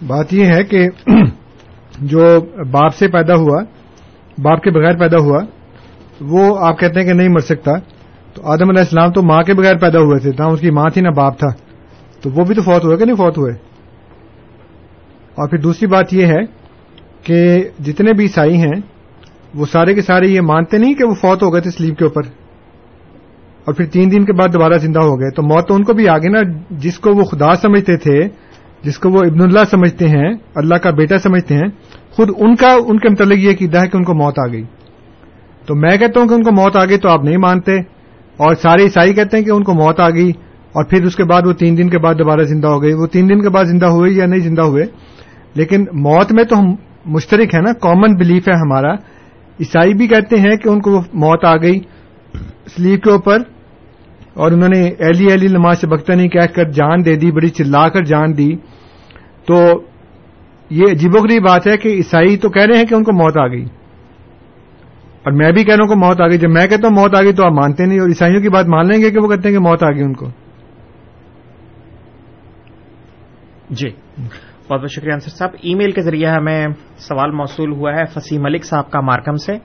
Speaker 5: بات یہ ہے کہ جو باپ سے پیدا ہوا باپ کے بغیر پیدا ہوا وہ آپ کہتے ہیں کہ نہیں مر سکتا۔ تو آدم علیہ السلام تو ماں کے بغیر پیدا ہوئے تھے نہ اس کی ماں تھی نہ باپ تھا۔ تو وہ بھی تو فوت ہوئے کہ نہیں فوت ہوئے؟ اور پھر دوسری بات یہ ہے کہ جتنے بھی عیسائی ہیں وہ سارے کے سارے یہ مانتے نہیں کہ وہ فوت ہو گئے تھے سلیب کے اوپر۔ اور پھر تین دن کے بعد دوبارہ زندہ ہو گئے۔ تو موت تو ان کو بھی آگے نا، جس کو وہ خدا سمجھتے تھے، جس کو وہ ابن اللہ سمجھتے ہیں، اللہ کا بیٹا سمجھتے ہیں، خود ان کا، ان کے متعلق یہ قیدا ہے کہ ان کو موت آ گئی۔ تو میں کہتا ہوں کہ ان کو موت آ گئی تو آپ نہیں مانتے، اور سارے عیسائی کہتے ہیں کہ ان کو موت آ گئی، اور پھر اس کے بعد وہ تین دن کے بعد دوبارہ زندہ ہو گئی وہ تین دن کے بعد زندہ ہوئے یا نہیں زندہ ہوئے؟ لیکن موت میں تو ہم مشترک ہے نا کامن بلیف ہے ہمارا۔ عیسائی بھی کہتے ہیں کہ ان کو موت آ گئی سلیپ کے اوپر اور انہوں نے ایلی ایلی نماز سے بختہ کہہ کر جان دے دی، بڑی چلا کر جان دی۔ تو یہ عجیب و غریب بات ہے کہ عیسائی تو کہہ رہے ہیں کہ ان کو موت آ گئی۔ اور میں بھی کہہ رہا ہوں کہ موت آ گئی۔ جب میں کہتا ہوں موت آ گئی تو آپ مانتے نہیں، اور عیسائیوں کی بات مان لیں گے کہ وہ کہتے ہیں کہ موت آ گئی ان کو۔
Speaker 4: جی۔ بہت بہت شکریہ انصر صاحب۔ ای میل کے ذریعے ہمیں سوال موصول ہوا ہے فصیح ملک صاحب کا مارکم سے۔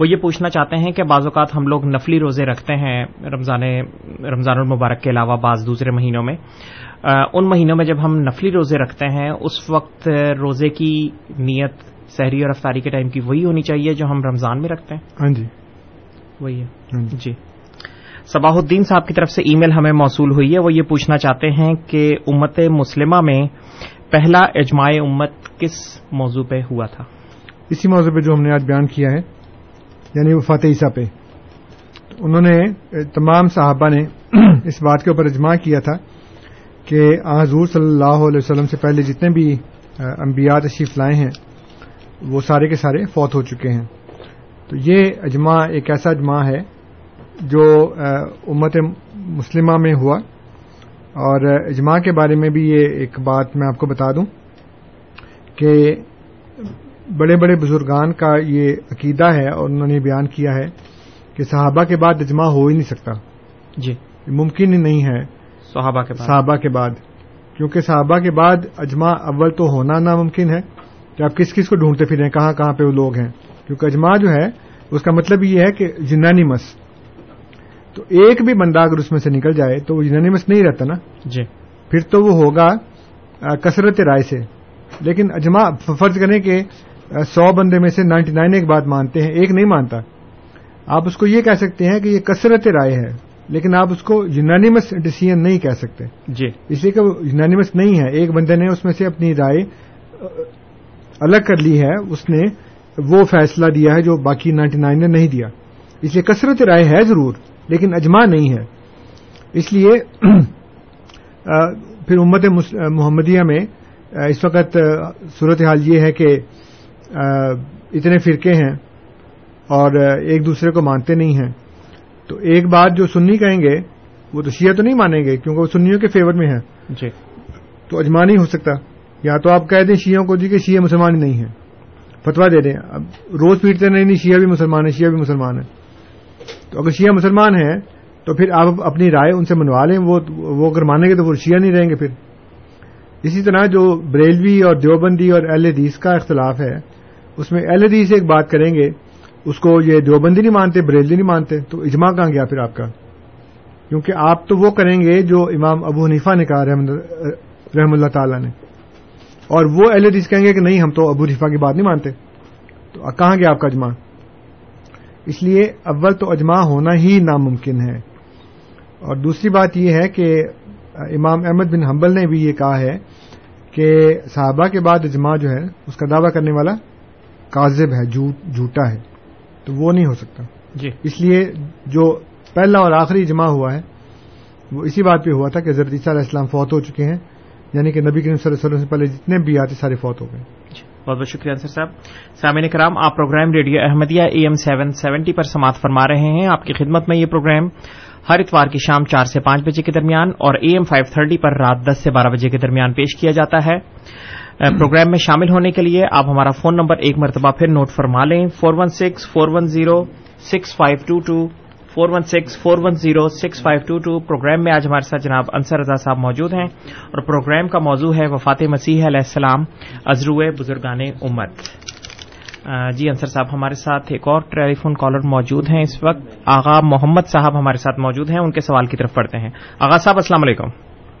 Speaker 4: وہ یہ پوچھنا چاہتے ہیں کہ بعض اوقات ہم لوگ نفلی روزے رکھتے ہیں رمضان رمضان المبارک کے علاوہ بعض دوسرے مہینوں میں۔ ان مہینوں میں جب ہم نفلی روزے رکھتے ہیں اس وقت روزے کی نیت سحری اور افطاری کے ٹائم کی وہی ہونی چاہیے جو ہم رمضان میں رکھتے ہیں۔
Speaker 5: ہاں جی۔
Speaker 4: وہی ہے۔ جی۔ صباح الدین صاحب کی طرف سے ای میل ہمیں موصول ہوئی ہے۔ وہ یہ پوچھنا چاہتے ہیں کہ امت مسلمہ میں پہلا اجماع امت کس موضوع پہ ہوا تھا؟
Speaker 5: اسی موضوع پہ جو ہم نے آج بیان کیا ہے یعنی وفات عیسیٰ پہ۔ انہوں نے، تمام صحابہ نے اس بات کے اوپر اجماع کیا تھا کہ حضور صلی اللہ علیہ وسلم سے پہلے جتنے بھی انبیاء تشریف لائے ہیں، وہ سارے کے سارے فوت ہو چکے ہیں۔ تو یہ اجماع ایک ایسا اجماع ہے جو امت مسلمہ میں ہوا۔ اور اجماع کے بارے میں بھی یہ ایک بات میں آپ کو بتا دوں کہ بڑے بڑے بزرگان کا یہ عقیدہ ہے اور انہوں نے بیان کیا ہے کہ صحابہ کے بعد اجماع ہو ہی نہیں سکتا۔
Speaker 4: جی۔
Speaker 5: ممکن ہی نہیں ہے۔
Speaker 4: صحابہ کے بعد۔
Speaker 5: صحابہ کے بعد۔ کیونکہ صحابہ کے بعد اجماع اول تو ہونا ناممکن ہے کہ آپ کس کس کو ڈھونڈتے پھریں کہاں کہاں پہ وہ لوگ ہیں۔ کیونکہ اجماع جو ہے اس کا مطلب یہ ہے کہ جنانی مس تو ایک بھی بندہ اگر اس میں سے نکل جائے تو وہ جنانی مس نہیں رہتا نا؟
Speaker 4: جی۔
Speaker 5: پھر تو وہ ہوگا کثرت رائے سے۔ لیکن اجماع فرض کریں کہ سو بندے میں سے نائنٹی نائن ایک بات مانتے ہیں ایک نہیں مانتا۔ آپ اس کو یہ کہہ سکتے ہیں کہ یہ کثرت رائے ہے لیکن آپ اس کو یونانیمس ڈیسیژن نہیں کہہ سکتے۔
Speaker 4: جی۔
Speaker 5: اس لیے کہ وہ یونانیمس نہیں ہے۔ ایک بندے نے اس میں سے اپنی رائے الگ کر لی ہے اس نے وہ فیصلہ دیا ہے جو باقی نائنٹی نائن نے نہیں دیا۔ اس لیے کثرت رائے ہے ضرور۔ لیکن اجماع نہیں ہے۔ اس لیے پھر امت محمدیہ میں اس وقت صورتحال یہ ہے کہ اتنے فرقے ہیں اور ایک دوسرے کو مانتے نہیں ہیں۔ تو ایک بات جو سنی کہیں گے وہ تو شیعہ تو نہیں مانیں گے کیونکہ وہ سنیوں کے فیور میں ہیں۔
Speaker 4: جی۔
Speaker 5: تو اجماع نہیں ہو سکتا۔ یا تو آپ کہہ دیں شیعوں کو جی کہ شیعہ مسلمان ہی نہیں ہیں۔ فتوا دے دیں۔ اب روز پیٹتے نہیں نہیں شیعہ بھی مسلمان ہے شیعہ بھی مسلمان ہے تو اگر شیعہ مسلمان ہیں، تو پھر آپ اپنی رائے ان سے منوا لیں، وہ وہ اگر مانیں گے تو وہ شیعہ نہیں رہیں گے پھر۔ اسی طرح جو بریلوی اور دیوبندی اور اہل حدیث کا اختلاف ہے، اس میں اہل حدیث ایک بات کریں گے، اس کو یہ دیوبندی نہیں مانتے، بریلوی نہیں مانتے، تو اجماع کہاں گیا پھر آپ کا؟ کیونکہ آپ تو وہ کریں گے جو امام ابو حنیفہ نے کہا رحم اللہ تعالی نے۔ اور وہ اہل حدیث کہیں گے کہ نہیں، ہم تو ابو حنیفہ کی بات نہیں مانتے۔ تو کہاں گیا آپ کا اجماع؟ اس لیے اول تو اجماع ہونا ہی ناممکن ہے۔ اور دوسری بات یہ ہے کہ امام احمد بن حنبل نے بھی یہ کہا ہے کہ صحابہ کے بعد اجماع جو ہے اس کا دعویٰ کرنے والا کاذب ہے جھوٹ- جھوٹا ہے۔ تو وہ نہیں ہو سکتا۔
Speaker 4: جی۔
Speaker 5: اس لیے جو پہلا اور آخری اجماع ہوا ہے وہ اسی بات پہ ہوا تھا کہ حضرت عیسیٰ علیہ السلام فوت ہو چکے ہیں یعنی کہ نبی کریم صلی اللہ علیہ وسلم سے پہلے جتنے بھی آتے سارے فوت ہو گئے۔
Speaker 4: بہت بہت شکریہ انصر صاحب۔ سامعین کرام، آپ program radio Ahmadiyya A M seven seventy پر سماعت فرما رہے ہیں۔ آپ کی خدمت میں یہ پروگرام ہر اتوار کی شام چار سے پانچ بجے کے درمیان اور اے ایم فائیو تھرٹی پر رات دس سے بارہ بجے کے درمیان پیش کیا جاتا ہے۔ پروگرام میں شامل ہونے کے لیے آپ ہمارا فون نمبر ایک مرتبہ پھر نوٹ فرما لیں۔ Four one six, four one zero, six five two two. Four one six four one zero six five two two. Program میں آج ہمارے ساتھ جناب انصر رضا صاحب موجود ہیں اور پروگرام کا موضوع ہے وفات مسیح علیہ السلام ازرو بزرگان امت۔ جی انصر صاحب ہمارے ساتھ ایک اور ٹیلی فون کالر موجود ہیں۔ اس وقت آغا محمد صاحب ہمارے ساتھ موجود ہیں ان کے سوال کی طرف پڑھتے ہیں۔ آغا صاحب السلام علیکم۔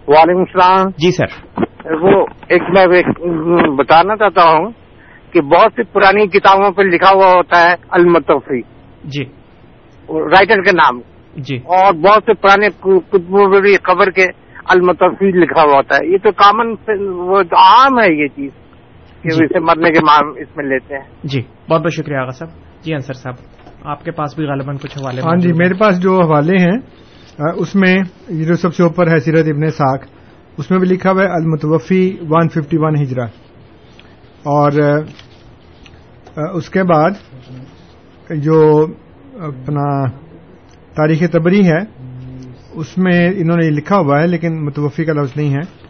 Speaker 7: وعلیکم السلام۔
Speaker 4: جی سر۔
Speaker 7: وہ ایک میں بتانا چاہتا ہوں کہ بہت سی پرانی کتابوں پہ لکھا ہوا ہوتا ہے المتوفی۔
Speaker 4: جی۔
Speaker 7: رائٹر کے نام
Speaker 4: جی۔
Speaker 7: اور بہت سے پرانے کتبوں میں بھی خبر کے المتوفی لکھا ہوا ہوتا ہے۔ یہ تو کامن وہ عام ہے یہ چیز کہ
Speaker 4: جی۔
Speaker 7: اسے مرنے کے مام اس میں لیتے ہیں۔
Speaker 4: جی بہت بہت شکریہ آغا صاحب۔ جی انصر صاحب آپ کے پاس بھی غالباً کچھ حوالے
Speaker 5: ہاں جی۔ میرے پاس جو حوالے ہیں اس میں یہ جو سب سے اوپر ہے سیرت ابن ساک اس میں بھی لکھا ہوا ہے المتوفی 151 ہجرا اور اس کے بعد جو اپنا تاریخ تبری ہے، اس میں انہوں نے یہ لکھا ہوا ہے، لیکن متوفی کا لفظ نہیں ہے۔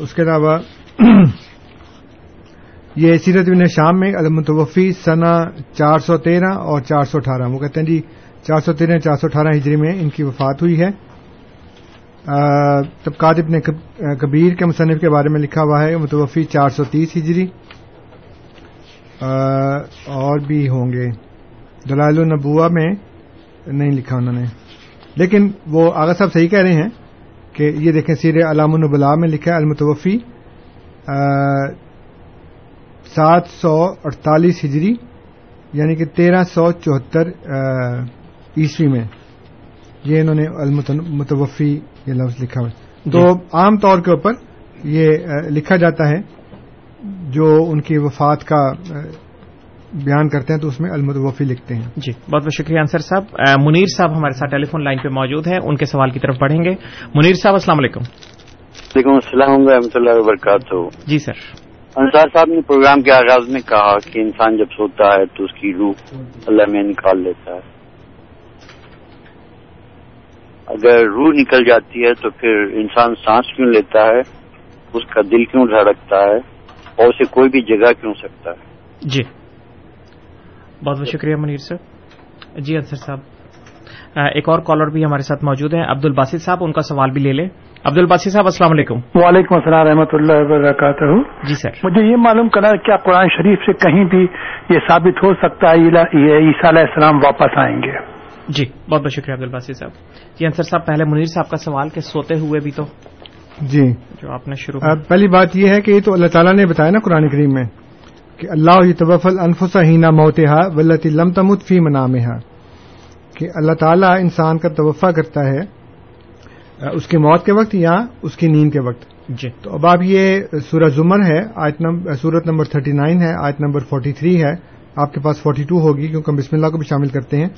Speaker 5: اس کے علاوہ یہ سیرت ابن شام میں المتوفی سنا چار سو تیرہ اور چار سو اٹھارہ، وہ کہتے ہیں جی چار سو تیرہ، چار سو اٹھارہ ہجری میں ان کی وفات ہوئی ہے۔ طبقات ابن کبیر کے مصنف کے بارے میں لکھا ہوا ہے، متوفی چار سو تیس ہجری۔ اور بھی ہوں گے۔ دلائل النبوہ میں نہیں لکھا انہوں نے۔ لیکن وہ آغا صاحب صحیح کہہ رہے ہیں کہ یہ دیکھیں سیر علام النبلا میں لکھا ہے المتوفی سات سو اڑتالیس ہجری یعنی کہ تیرہ سو چوہتر عیسوی میں۔ یہ انہوں نے المتوفی یہ لفظ لکھا ہوا ہے۔ تو عام طور کے اوپر یہ لکھا جاتا ہے جو ان کی وفات کا بیان کرتے ہیں تو اس میں المتوفی لکھتے ہیں۔
Speaker 4: جی بہت بہت شکریہ انصر صاحب۔ منیر صاحب ہمارے ساتھ ٹیلی فون لائن پہ موجود ہیں ان کے سوال کی طرف بڑھیں گے۔ منیر صاحب السلام علیکم۔
Speaker 8: وعلیکم السلام ورحمۃ اللہ وبرکاتہ۔
Speaker 4: جی سر۔
Speaker 8: انصار صاحب نے پروگرام کے آغاز میں کہا کہ انسان جب سوتا ہے تو اس کی روح اللہ میں نکال لیتا ہے۔ اگر روح نکل جاتی ہے تو پھر انسان سانس کیوں لیتا ہے؟ اس کا دل کیوں دھڑکتا ہے؟ اور اسے کوئی بھی جگہ کیوں سکتا ہے؟
Speaker 4: جی۔ بہت بہت شکریہ منیر سر۔ جی انصر صاحب ایک اور کالر بھی ہمارے ساتھ موجود ہیں عبد الباسط صاحب ان کا سوال بھی لے لیں۔ عبد الباسط صاحب السلام علیکم۔
Speaker 9: وعلیکم السلام رحمۃ اللہ وبرکاتہ۔
Speaker 4: جی سر۔
Speaker 9: مجھے یہ معلوم کرنا کیا قرآن شریف سے کہیں بھی یہ ثابت ہو سکتا ہے عیسیٰ علیہ السلام واپس آئیں گے۔
Speaker 4: جی بہت بہت شکریہ عبد الباسط صاحب۔ جی انصر صاحب پہلے منیر صاحب کا سوال کہ سوتے ہوئے بھی تو
Speaker 5: جی۔
Speaker 4: جو آپ نے شروع
Speaker 5: پہلی بات یہ ہے کہ یہ تو اللہ تعالیٰ نے بتایا نا قرآن کریم میں۔ کہ اللہ طوفل انفسا ہینا موتحا ولتی لم تمت فی منامہ کہ اللہ تعالیٰ انسان کا توفع کرتا ہے اس کی موت کے وقت یا اس کی نیند کے وقت؟
Speaker 4: جی۔
Speaker 5: تو اب آپ یہ سورہ زمر ہے سورت نمبر 39 ہے آیت نمبر 43 ہے آپ کے پاس 42 ہوگی کیونکہ ہم بسم اللہ کو بھی شامل کرتے ہیں۔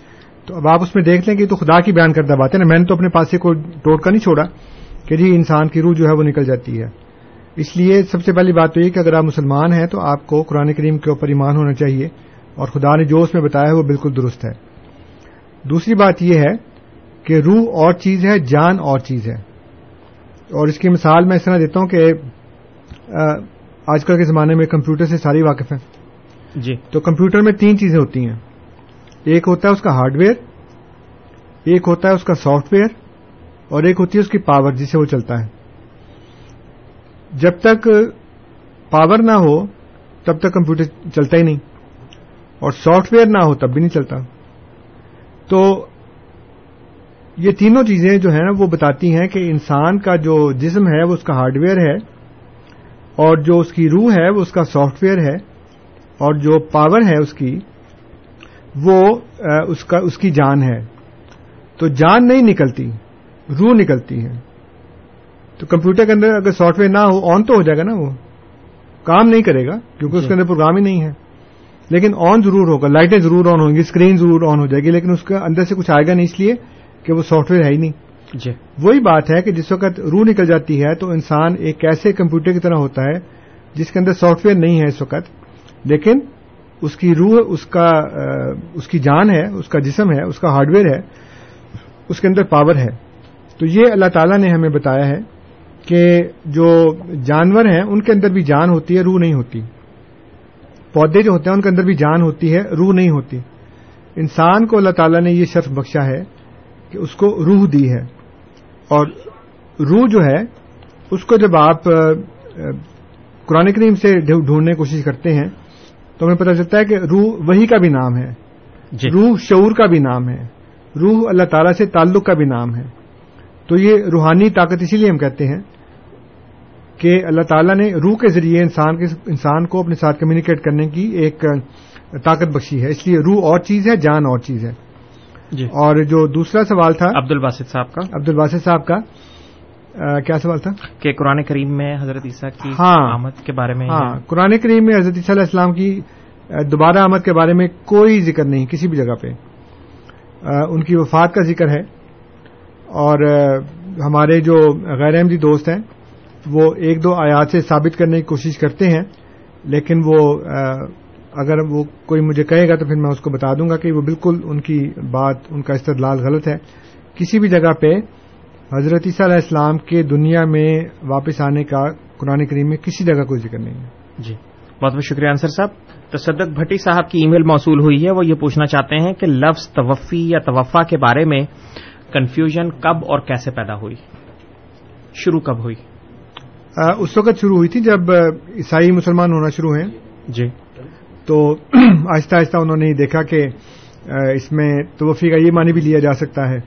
Speaker 5: تو اب آپ اس میں دیکھ لیں کہ تو خدا کی بیان کردہ بات ہے نا میں نے تو اپنے پاس سے کوئی ٹوٹ کا نہیں چھوڑا کہ جی انسان کی روح جو ہے وہ نکل جاتی ہے۔ اس لیے سب سے پہلی بات تو یہ کہ اگر آپ مسلمان ہیں تو آپ کو قرآن کریم کے اوپر ایمان ہونا چاہیے اور خدا نے جو اس میں بتایا ہے وہ بالکل درست ہے۔ دوسری بات یہ ہے کہ روح اور چیز ہے جان اور چیز ہے۔ اور اس کی مثال میں اس طرح دیتا ہوں کہ آج کل کے زمانے میں کمپیوٹر سے ساری واقف ہیں۔
Speaker 4: جی۔
Speaker 5: تو کمپیوٹر میں تین چیزیں ہوتی ہیں۔ ایک ہوتا ہے اس کا ہارڈ ویئر ایک ہوتا ہے اس کا سافٹ ویئر اور ایک ہوتی ہے اس کی پاور جس سے وہ چلتا ہے۔ جب تک پاور نہ ہو، تب تک کمپیوٹر چلتا ہی نہیں۔ اور سافٹ ویئر نہ ہو، تب بھی نہیں چلتا۔ تو یہ تینوں چیزیں جو ہیں، وہ بتاتی ہیں کہ انسان کا جو جسم ہے، وہ اس کا ہارڈ ویئر ہے۔ اور جو اس کی روح ہے، وہ اس کا سافٹ ویئر ہے۔ اور جو پاور ہے اس کی، وہ اس کا، اس کی جان ہے۔ تو جان نہیں نکلتی، روح نکلتی ہے۔ تو کمپیوٹر کے اندر اگر سافٹ ویئر نہ ہو آن تو ہو جائے گا نا وہ۔ کام نہیں کرے گا کیونکہ اس کے اندر پروگرام ہی نہیں ہے۔ لیکن آن ضرور ہوگا لائٹیں ضرور آن ہوں گی اسکرین ضرور آن ہو جائے گی لیکن اس کے اندر سے کچھ آئے گا نہیں اس لیے کہ وہ سافٹ ویئر ہے ہی نہیں۔
Speaker 4: جی۔
Speaker 5: وہی بات ہے کہ جس وقت روح نکل جاتی ہے تو انسان ایک ایسے کمپیوٹر کی طرح ہوتا ہے جس کے اندر سافٹ ویئر نہیں ہے اس وقت لیکن اس کی روح اس کا اس کی جان ہے اس کا جسم ہے اس کا ہارڈ ویئر ہے اس کے اندر پاور ہے۔ تو یہ اللہ تعالیٰ نے ہمیں بتایا ہے۔ کہ جو جانور ہیں ان کے اندر بھی جان ہوتی ہے روح نہیں ہوتی۔ پودے جو ہوتے ہیں ان کے اندر بھی جان ہوتی ہے روح نہیں ہوتی۔ انسان کو اللہ تعالیٰ نے یہ شرف بخشا ہے کہ اس کو روح دی ہے۔ اور روح جو ہے اس کو جب آپ قرآن کریم سے ڈھونڈنے کی کوشش کرتے ہیں تو ہمیں پتہ چلتا ہے کہ روح وہی کا بھی نام ہے۔
Speaker 4: جی۔
Speaker 5: روح شعور کا بھی نام ہے۔ روح اللہ تعالیٰ سے تعلق کا بھی نام ہے۔ تو یہ روحانی طاقت اسی لیے ہم کہتے ہیں کہ اللہ تعالیٰ نے روح کے ذریعے انسان کے انسان کو اپنے ساتھ کمیونیکیٹ کرنے کی ایک طاقت بخشی ہے۔ اس لیے روح اور چیز ہے جان اور چیز ہے۔
Speaker 4: جی۔
Speaker 5: اور جو دوسرا سوال تھا
Speaker 4: عبد الباسط صاحب کا۔
Speaker 5: عبد الباسط صاحب کا آ, کیا سوال تھا؟
Speaker 4: کہ قرآن کریم میں حضرت عیسیٰ کی
Speaker 5: ہاں۔
Speaker 4: آمد کے بارے میں
Speaker 5: ہاں۔ قرآن کریم میں حضرت علیہ السلام کی دوبارہ آمد کے بارے میں کوئی ذکر نہیں کسی بھی جگہ پہ۔ ان کی وفات کا ذکر ہے۔ اور ہمارے جو غیر احمدی دوست ہیں، وہ ایک دو آیات سے ثابت کرنے کی کوشش کرتے ہیں، لیکن وہ اگر وہ کوئی مجھے کہے گا تو پھر میں اس کو بتا دوں گا کہ وہ بالکل ان کی بات، ان کا استدلال غلط ہے۔ کسی بھی جگہ پہ حضرت عیسیٰ علیہ السلام کے دنیا میں واپس آنے کا قرآن کریم میں کسی جگہ کوئی ذکر نہیں ہے۔
Speaker 4: جی۔ بہت بہت شکریہ انصر صاحب۔ تصدق بھٹی صاحب کی ای میل موصول ہوئی ہے۔ وہ یہ پوچھنا چاہتے ہیں کہ لفظ توفی یا توفع کے بارے میں کنفیوژن کب اور کیسے پیدا ہوئی؟ شروع کب ہوئی؟
Speaker 5: اس وقت شروع ہوئی تھی جب عیسائی مسلمان ہونا شروع ہیں
Speaker 4: جی۔
Speaker 5: تو آہستہ آہستہ انہوں نے دیکھا کہ اس میں توفی کا یہ معنی بھی لیا جا سکتا ہے۔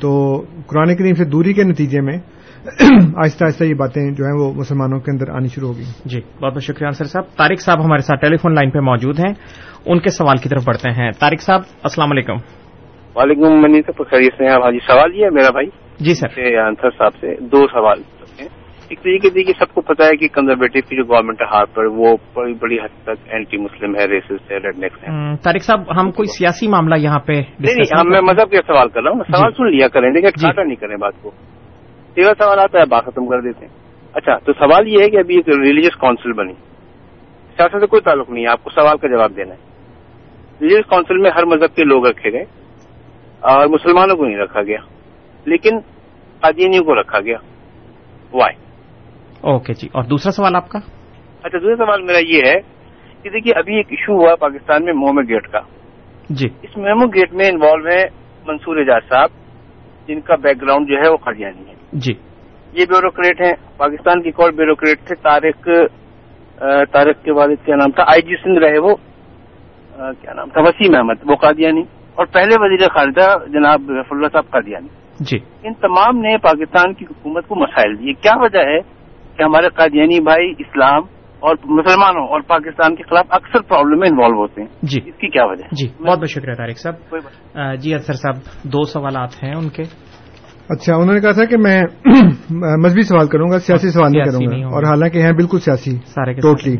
Speaker 5: تو قرآن کریم سے دوری کے نتیجے میں آہستہ آہستہ یہ باتیں جو ہیں وہ مسلمانوں کے اندر آنی شروع ہو گئی
Speaker 4: جی بہت بہت شکریہ انصر صاحب۔ طارق صاحب ہمارے ساتھ ٹیلی فون لائن پہ موجود ہیں۔ ان کے سوال کی طرف بڑھتے ہیں۔ طارق صاحب السلام علیکم۔
Speaker 7: وعلیکم منی صاحب خیریت سے حاجی سوال یہ ہے میرا بھائی
Speaker 4: جی سر۔
Speaker 7: انصر صاحب سے دو سوال ایک تو یہ کہ دیکھیے سب کو پتا ہے کہ کنزرویٹو کی جو گورنمنٹ ہے ہاتھ پر وہ بڑی بڑی حد تک اینٹی مسلم ہے ریسسٹ ہے ریڈ نیکس ہے
Speaker 4: طارق صاحب ہم کوئی سیاسی معاملہ یہاں پہ
Speaker 7: نہیں میں مذہب کا سوال کر رہا ہوں سوال سن لیا کریں دیکھیں کھاٹا نہیں کریں بات کو۔ تیرا سوال آتا ہے بات ختم کر دیتے ہیں۔ اچھا تو سوال یہ ہے کہ ابھی ایک ریلیجس کاؤنسل بنی۔ سیاست سے کوئی تعلق نہیں ہے آپ کو سوال کا جواب دینا ہے۔ ریلیجس کاؤنسل میں ہر مذہب کے لوگ رکھے گئے۔ اور مسلمانوں کو نہیں رکھا گیا۔ لیکن قادینیوں کو رکھا گیا۔ وائی
Speaker 4: اوکے جی۔ اور دوسرا سوال آپ کا؟
Speaker 7: اچھا دوسرا سوال میرا یہ ہے کہ دیکھیے ابھی ایک ایشو ہوا پاکستان میں مومو گیٹ کا۔
Speaker 4: جی۔
Speaker 7: اس میمو گیٹ میں انوالو ہیں منصور اعجاز صاحب جن کا بیک گراؤنڈ جو ہے وہ قادیانی ہے۔
Speaker 4: جی۔
Speaker 7: یہ بیوروکریٹ ہیں۔ پاکستان کی ایک اور بیوروکریٹ تھے طارق طارق کے والد کیا نام تھا؟ آئی جی سندھ رہے وہ۔ کیا نام تھا؟ وسیم احمد وہ قادیانی۔ اور پہلے وزیر خارجہ جناب رف اللہ صاحب قادیانی.
Speaker 4: جی.
Speaker 7: ان تمام نے پاکستان کی حکومت کو مسائل دیے. کیا وجہ ہے کہ ہمارے قادیانی بھائی اسلام اور مسلمانوں اور پاکستان کے خلاف اکثر پرابلم میں انوالو ہوتے ہیں؟
Speaker 4: جی.
Speaker 7: اس کی کیا وجہ ہے؟
Speaker 4: جی. بہت بہت شکریہ طارق صاحب. جی اطہر صاحب دو سوالات ہیں ان کے.
Speaker 5: اچھا انہوں نے کہا تھا کہ میں مذہبی سوال کروں گا سیاسی سوال نہیں کروں گا۔ اور حالانکہ ہیں بالکل سیاسی. ٹوٹلی۔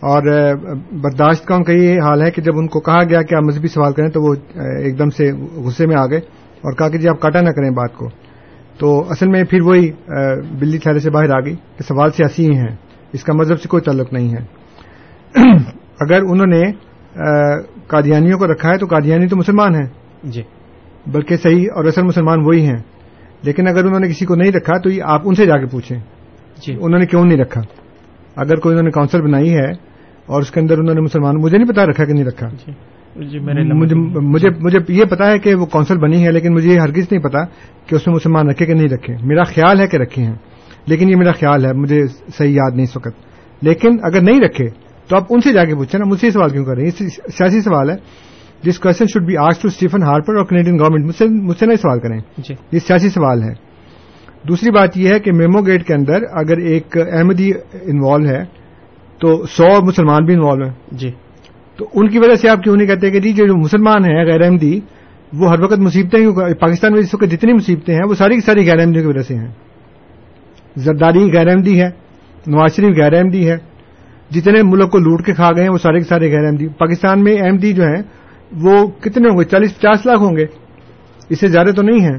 Speaker 5: اور برداشت کا ان کا یہ حال ہے کہ جب ان کو کہا گیا کہ آپ مذہبی سوال کریں تو وہ ایک دم سے غصے میں آ گئے اور کہا کہ جی آپ کاٹا نہ کریں بات کو۔ تو اصل میں پھر وہی بلی تھیلے سے باہر آ گئی کہ سوال سیاسی ہی ہیں اس کا مذہب سے کوئی تعلق نہیں ہے۔ اگر انہوں نے قادیانیوں کو رکھا ہے تو قادیانی تو مسلمان ہیں۔
Speaker 4: جی۔
Speaker 5: بلکہ صحیح اور اصل مسلمان وہی ہیں۔ لیکن اگر انہوں نے کسی کو نہیں رکھا تو یہ آپ ان سے جا کے پوچھیں۔
Speaker 4: جی۔
Speaker 5: انہوں نے کیوں نہیں رکھا؟ اگر کوئی انہوں نے کونسل بنائی ہے اور اس کے اندر انہوں نے مسلمان مجھے نہیں پتا رکھا کہ نہیں رکھا۔
Speaker 4: جی جی میرے
Speaker 5: مجھے مجھے مجھے یہ پتا ہے کہ وہ کونسل بنی ہے لیکن مجھے یہ ہرگز نہیں پتا کہ اس میں مسلمان رکھے کہ نہیں رکھے۔ میرا خیال ہے کہ رکھے ہیں لیکن یہ میرا خیال ہے مجھے صحیح یاد نہیں اس وقت۔ لیکن اگر نہیں رکھے تو آپ ان سے جا کے پوچھیں نا مجھ سے یہ سوال کیوں کر رہے ہیں؟ یہ سیاسی سوال ہے۔ جس question should be as to Stephen Harper اور کینیڈین گورنمنٹ مجھ سے مجھ سے نہیں سوال کریں۔
Speaker 4: جی۔
Speaker 5: یہ سیاسی سوال ہے۔ دوسری بات یہ ہے کہ میمو گیٹ کے اندر اگر ایک احمدی انوالو ہے تو سو مسلمان بھی انوالو ہیں۔
Speaker 4: جی۔
Speaker 5: تو ان کی وجہ سے آپ کیوں نہیں کہتے کہ جی جو مسلمان ہیں غیر احمدی وہ ہر وقت مصیبتیں پاکستان میں اس وقت جتنی مصیبتیں ہیں وہ ساری کی ساری غیر احمدیوں کی وجہ سے ہیں۔ زرداری غیر احمدی ہے نواز شریف غیر احمدی ہے جتنے ملک کو لوٹ کے کھا گئے ہیں وہ سارے کے سارے غیر احمدی۔ پاکستان میں احمدی جو ہیں وہ کتنے ہوں گے؟ چالیس پچاس لاکھ ہوں گے۔ اس سے زیادہ تو نہیں ہیں۔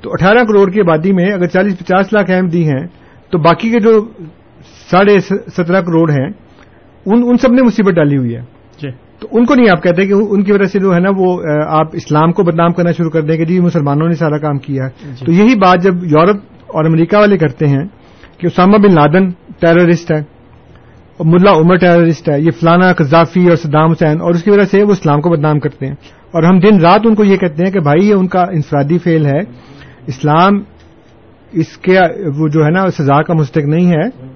Speaker 5: تو اٹھارہ کروڑ کی آبادی میں اگر چالیس پچاس لاکھ احمدی ہیں تو باقی کے جو ساڑھے سترہ کروڑ ہیں ان ان سب نے مصیبت ڈالی ہوئی ہے۔
Speaker 4: جی۔
Speaker 5: تو ان کو نہیں آپ کہتے کہ ان کی وجہ سے جو ہے نا وہ آپ اسلام کو بدنام کرنا شروع کر دیں کہ جی مسلمانوں نے سارا کام کیا ہے۔ تو یہی بات جب یورپ اور امریکہ والے کرتے ہیں کہ اسامہ بن لادن ٹیررسٹ ہے ملا عمر ٹیررسٹ ہے یہ فلانا قذافی اور صدام حسین اور اس کی وجہ سے وہ اسلام کو بدنام کرتے ہیں۔ اور ہم دن رات ان کو یہ کہتے ہیں کہ بھائی یہ ان کا انفرادی فیل ہے۔ اسلام اس کے وہ جو ہے نا سزا کا مستق نہیں ہے۔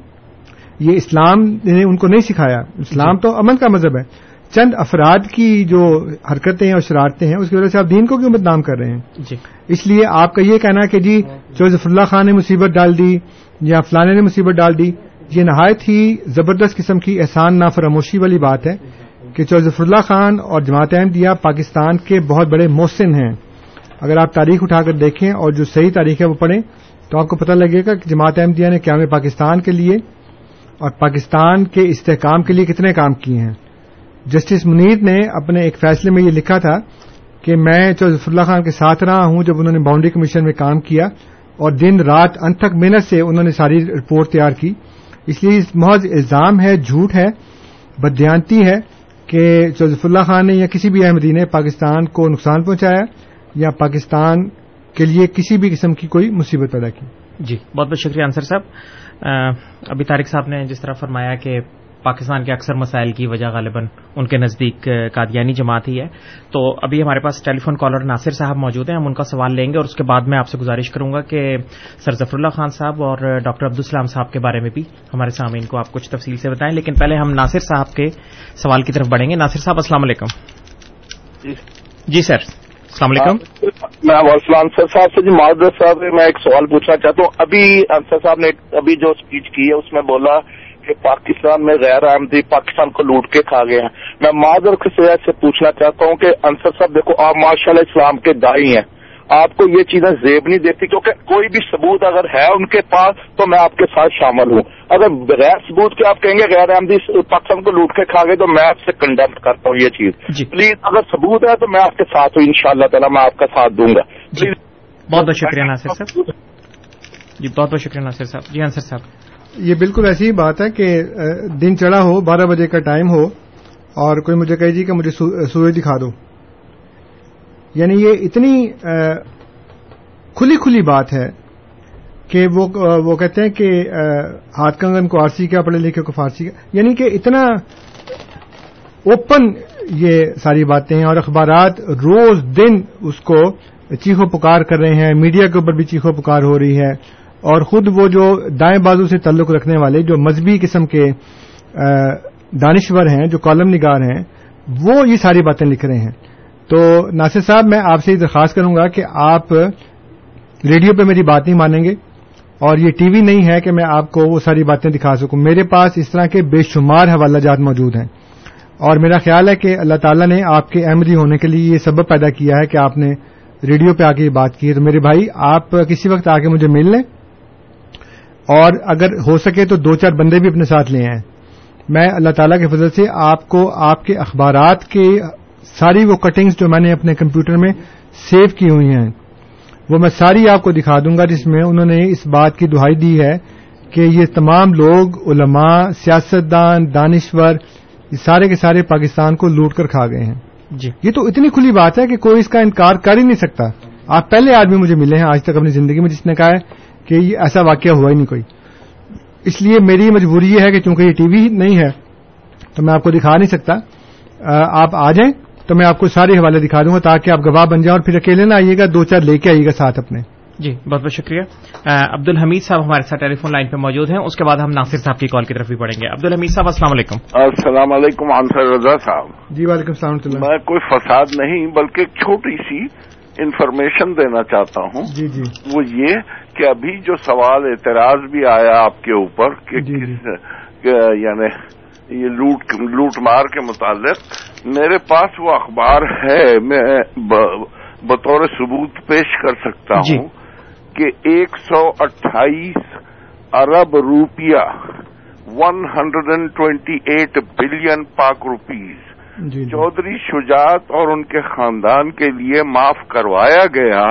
Speaker 5: یہ اسلام نے ان کو نہیں سکھایا۔ اسلام تو امن کا مذہب ہے۔ چند افراد کی جو حرکتیں اور شرارتیں ہیں اس کی وجہ سے آپ دین کو کیوں بدنام کر رہے ہیں؟
Speaker 4: جی۔
Speaker 5: اس لیے آپ کا یہ کہنا کہ جی جوزف اللہ خان نے مصیبت ڈال دی یا فلانے نے مصیبت ڈال دی یہ نہایت ہی زبردست قسم کی احسان نافراموشی والی بات ہے کہ جوزف اللہ خان اور جماعت احمدیہ پاکستان کے بہت بڑے محسن ہیں۔ اگر آپ تاریخ اٹھا کر دیکھیں اور جو صحیح تاریخ ہے وہ پڑھیں تو آپ کو پتہ لگے گا کہ جماعت احمدیہ نے قیام پاکستان کے لیے اور پاکستان کے استحکام کے لیے کتنے کام کیے ہیں؟ جسٹس منیر نے اپنے ایک فیصلے میں یہ لکھا تھا کہ میں جوزف اللہ خان کے ساتھ رہا ہوں، جب انہوں نے باؤنڈری کمیشن میں کام کیا اور دن رات ان تک محنت سے انہوں نے ساری رپورٹ تیار کی، اس لیے محض الزام ہے، جھوٹ ہے بدیانتی ہے کہ جوزف اللہ خان نے یا کسی بھی احمدی نے پاکستان کو نقصان پہنچایا یا پاکستان کے لیے کسی بھی قسم کی کوئی مصیبت پیدا کی۔
Speaker 4: جی بہت بہت شکریہ انصر صاحب۔ ابھی طارق صاحب نے جس طرح فرمایا کہ پاکستان کے اکثر مسائل کی وجہ غالباً ان کے نزدیک قادیانی جماعت ہی ہے۔ تو ابھی ہمارے پاس ٹیلی فون کالر ناصر صاحب موجود ہیں ہم ان کا سوال لیں گے اور اس کے بعد میں آپ سے گزارش کروں گا کہ سر ظفر اللہ خان صاحب اور ڈاکٹر عبدالسلام صاحب کے بارے میں بھی ہمارے سامعین کو آپ کچھ تفصیل سے بتائیں۔ لیکن پہلے ہم ناصر صاحب کے سوال کی طرف بڑھیں گے۔ ناصر صاحب السلام علیکم۔ جی سر۔ السلام علیکم۔
Speaker 10: میں وسلم انصر صاحب سے جی معذرت صاحب میں ایک سوال پوچھنا چاہتا ہوں۔ ابھی انصر صاحب نے ابھی جو اسپیچ کی ہے، اس میں بولا کہ پاکستان میں غیر احمدی پاکستان کو لوٹ کے کھا گئے ہیں۔ میں معذر سے پوچھنا چاہتا ہوں کہ انصر صاحب، دیکھو، آپ ماشاء اللہ اسلام کے دائی ہیں۔ آپ کو یہ چیزیں زیب نہیں دیتی کیونکہ کوئی بھی ثبوت اگر ہے ان کے پاس تو میں آپ کے ساتھ شامل ہوں۔ اگر بغیر ثبوت کے آپ کہیں گے غیر احمدی پاکستان کو لوٹ کے کھا گئے تو میں آپ سے کنڈمٹ کرتا ہوں یہ چیز۔
Speaker 4: جی۔
Speaker 10: پلیز اگر ثبوت ہے تو میں آپ کے ساتھ ہوں ان شاء اللہ تعالیٰ میں آپ کا ساتھ دوں گا۔
Speaker 4: جی۔ بہت بہت شکریہ ناصر صاحب۔ جی بہت بہت شکریہ ناصر صاحب۔ جی انصر صاحب۔
Speaker 5: یہ بالکل ایسی ہی بات ہے کہ دن چڑھا ہو بارہ بجے کا ٹائم ہو اور کوئی مجھے کہے جی کہ مجھے سورج دکھا دو۔ یعنی یہ اتنی کھلی کھلی بات ہے کہ وہ وہ کہتے ہیں کہ ہاتھ کنگن کو آرسی کیا، پڑھے لکھے کو فارسی کیا یعنی کہ اتنا اوپن یہ ساری باتیں ہیں اور اخبارات روز دن اس کو چیخو پکار کر رہے ہیں، میڈیا کے اوپر بھی چیخو پکار ہو رہی ہے، اور خود وہ جو دائیں بازو سے تعلق رکھنے والے، جو مذہبی قسم کے دانشور ہیں، جو کالم نگار ہیں، وہ یہ ساری باتیں لکھ رہے ہیں۔ تو ناصر صاحب، میں آپ سے یہ درخواست کروں گا کہ آپ ریڈیو پہ میری بات نہیں مانیں گے اور یہ ٹی وی نہیں ہے کہ میں آپ کو وہ ساری باتیں دکھا سکوں۔ میرے پاس اس طرح کے بے شمار حوالہ جات موجود ہیں اور میرا خیال ہے کہ اللہ تعالیٰ نے آپ کے احمدی ہونے کے لیے یہ سبب پیدا کیا ہے کہ آپ نے ریڈیو پہ آ کے یہ بات کی۔ ہے تو میرے بھائی، آپ کسی وقت آ کے مجھے مل لیں اور اگر ہو سکے تو دو چار بندے بھی اپنے ساتھ لے آئیں۔ میں اللہ تعالیٰ کے فضل سے آپ کو آپ کے اخبارات کے ساری وہ کٹنگز جو میں نے اپنے کمپیوٹر میں سیو کی ہوئی ہیں وہ میں ساری آپ کو دکھا دوں گا جس میں انہوں نے اس بات کی دہائی دی ہے کہ یہ تمام لوگ علماء سیاستدان دانشور یہ سارے کے سارے پاکستان کو لوٹ کر کھا گئے ہیں۔
Speaker 4: جی۔
Speaker 5: یہ تو اتنی کھلی بات ہے کہ کوئی اس کا انکار کر ہی نہیں سکتا۔ آپ پہلے آدمی مجھے ملے ہیں آج تک اپنی زندگی میں جس نے کہا ہے کہ یہ ایسا واقعہ ہوا ہی نہیں کوئی۔ اس لیے میری مجبوری یہ ہے کہ چونکہ یہ ٹی وی نہیں ہے تو میں آپ کو دکھا نہیں سکتا۔ آپ آ جائیں۔ تو میں آپ کو سارے حوالے دکھا دوں گا تاکہ آپ گواہ بن جائیں اور پھر اکیلے نہ آئیے گا دو چار لے کے آئیے گا ساتھ اپنے۔
Speaker 4: جی بہت بہت شکریہ۔ عبد الحمید صاحب ہمارے ساتھ ٹیلی فون لائن پہ موجود ہیں۔ اس کے بعد ہم ناصر صاحب کی کال کی طرف بھی پڑیں گے۔ عبد الحمید صاحب السلام علیکم۔
Speaker 10: السلام علیکم انصر رضا صاحب۔
Speaker 5: جی وعلیکم السلام
Speaker 10: میں کوئی فساد نہیں بلکہ ایک چھوٹی سی انفارمیشن دینا چاہتا ہوں۔
Speaker 5: جی جی۔
Speaker 10: وہ یہ کہ ابھی جو سوال اعتراض بھی آیا آپ کے اوپر کہ
Speaker 5: جی
Speaker 10: کس یعنی یہ لوٹ لوٹ مار کے متعلق میرے پاس وہ اخبار ہے میں بطور ثبوت پیش کر سکتا
Speaker 4: جی۔
Speaker 10: ہوں کہ ایک سو اٹھائیس ارب روپیہ one hundred and twenty eight billion Pak rupees
Speaker 5: جی جی۔
Speaker 10: چودھری شجاعت اور ان کے خاندان کے لیے معاف کروایا گیا۔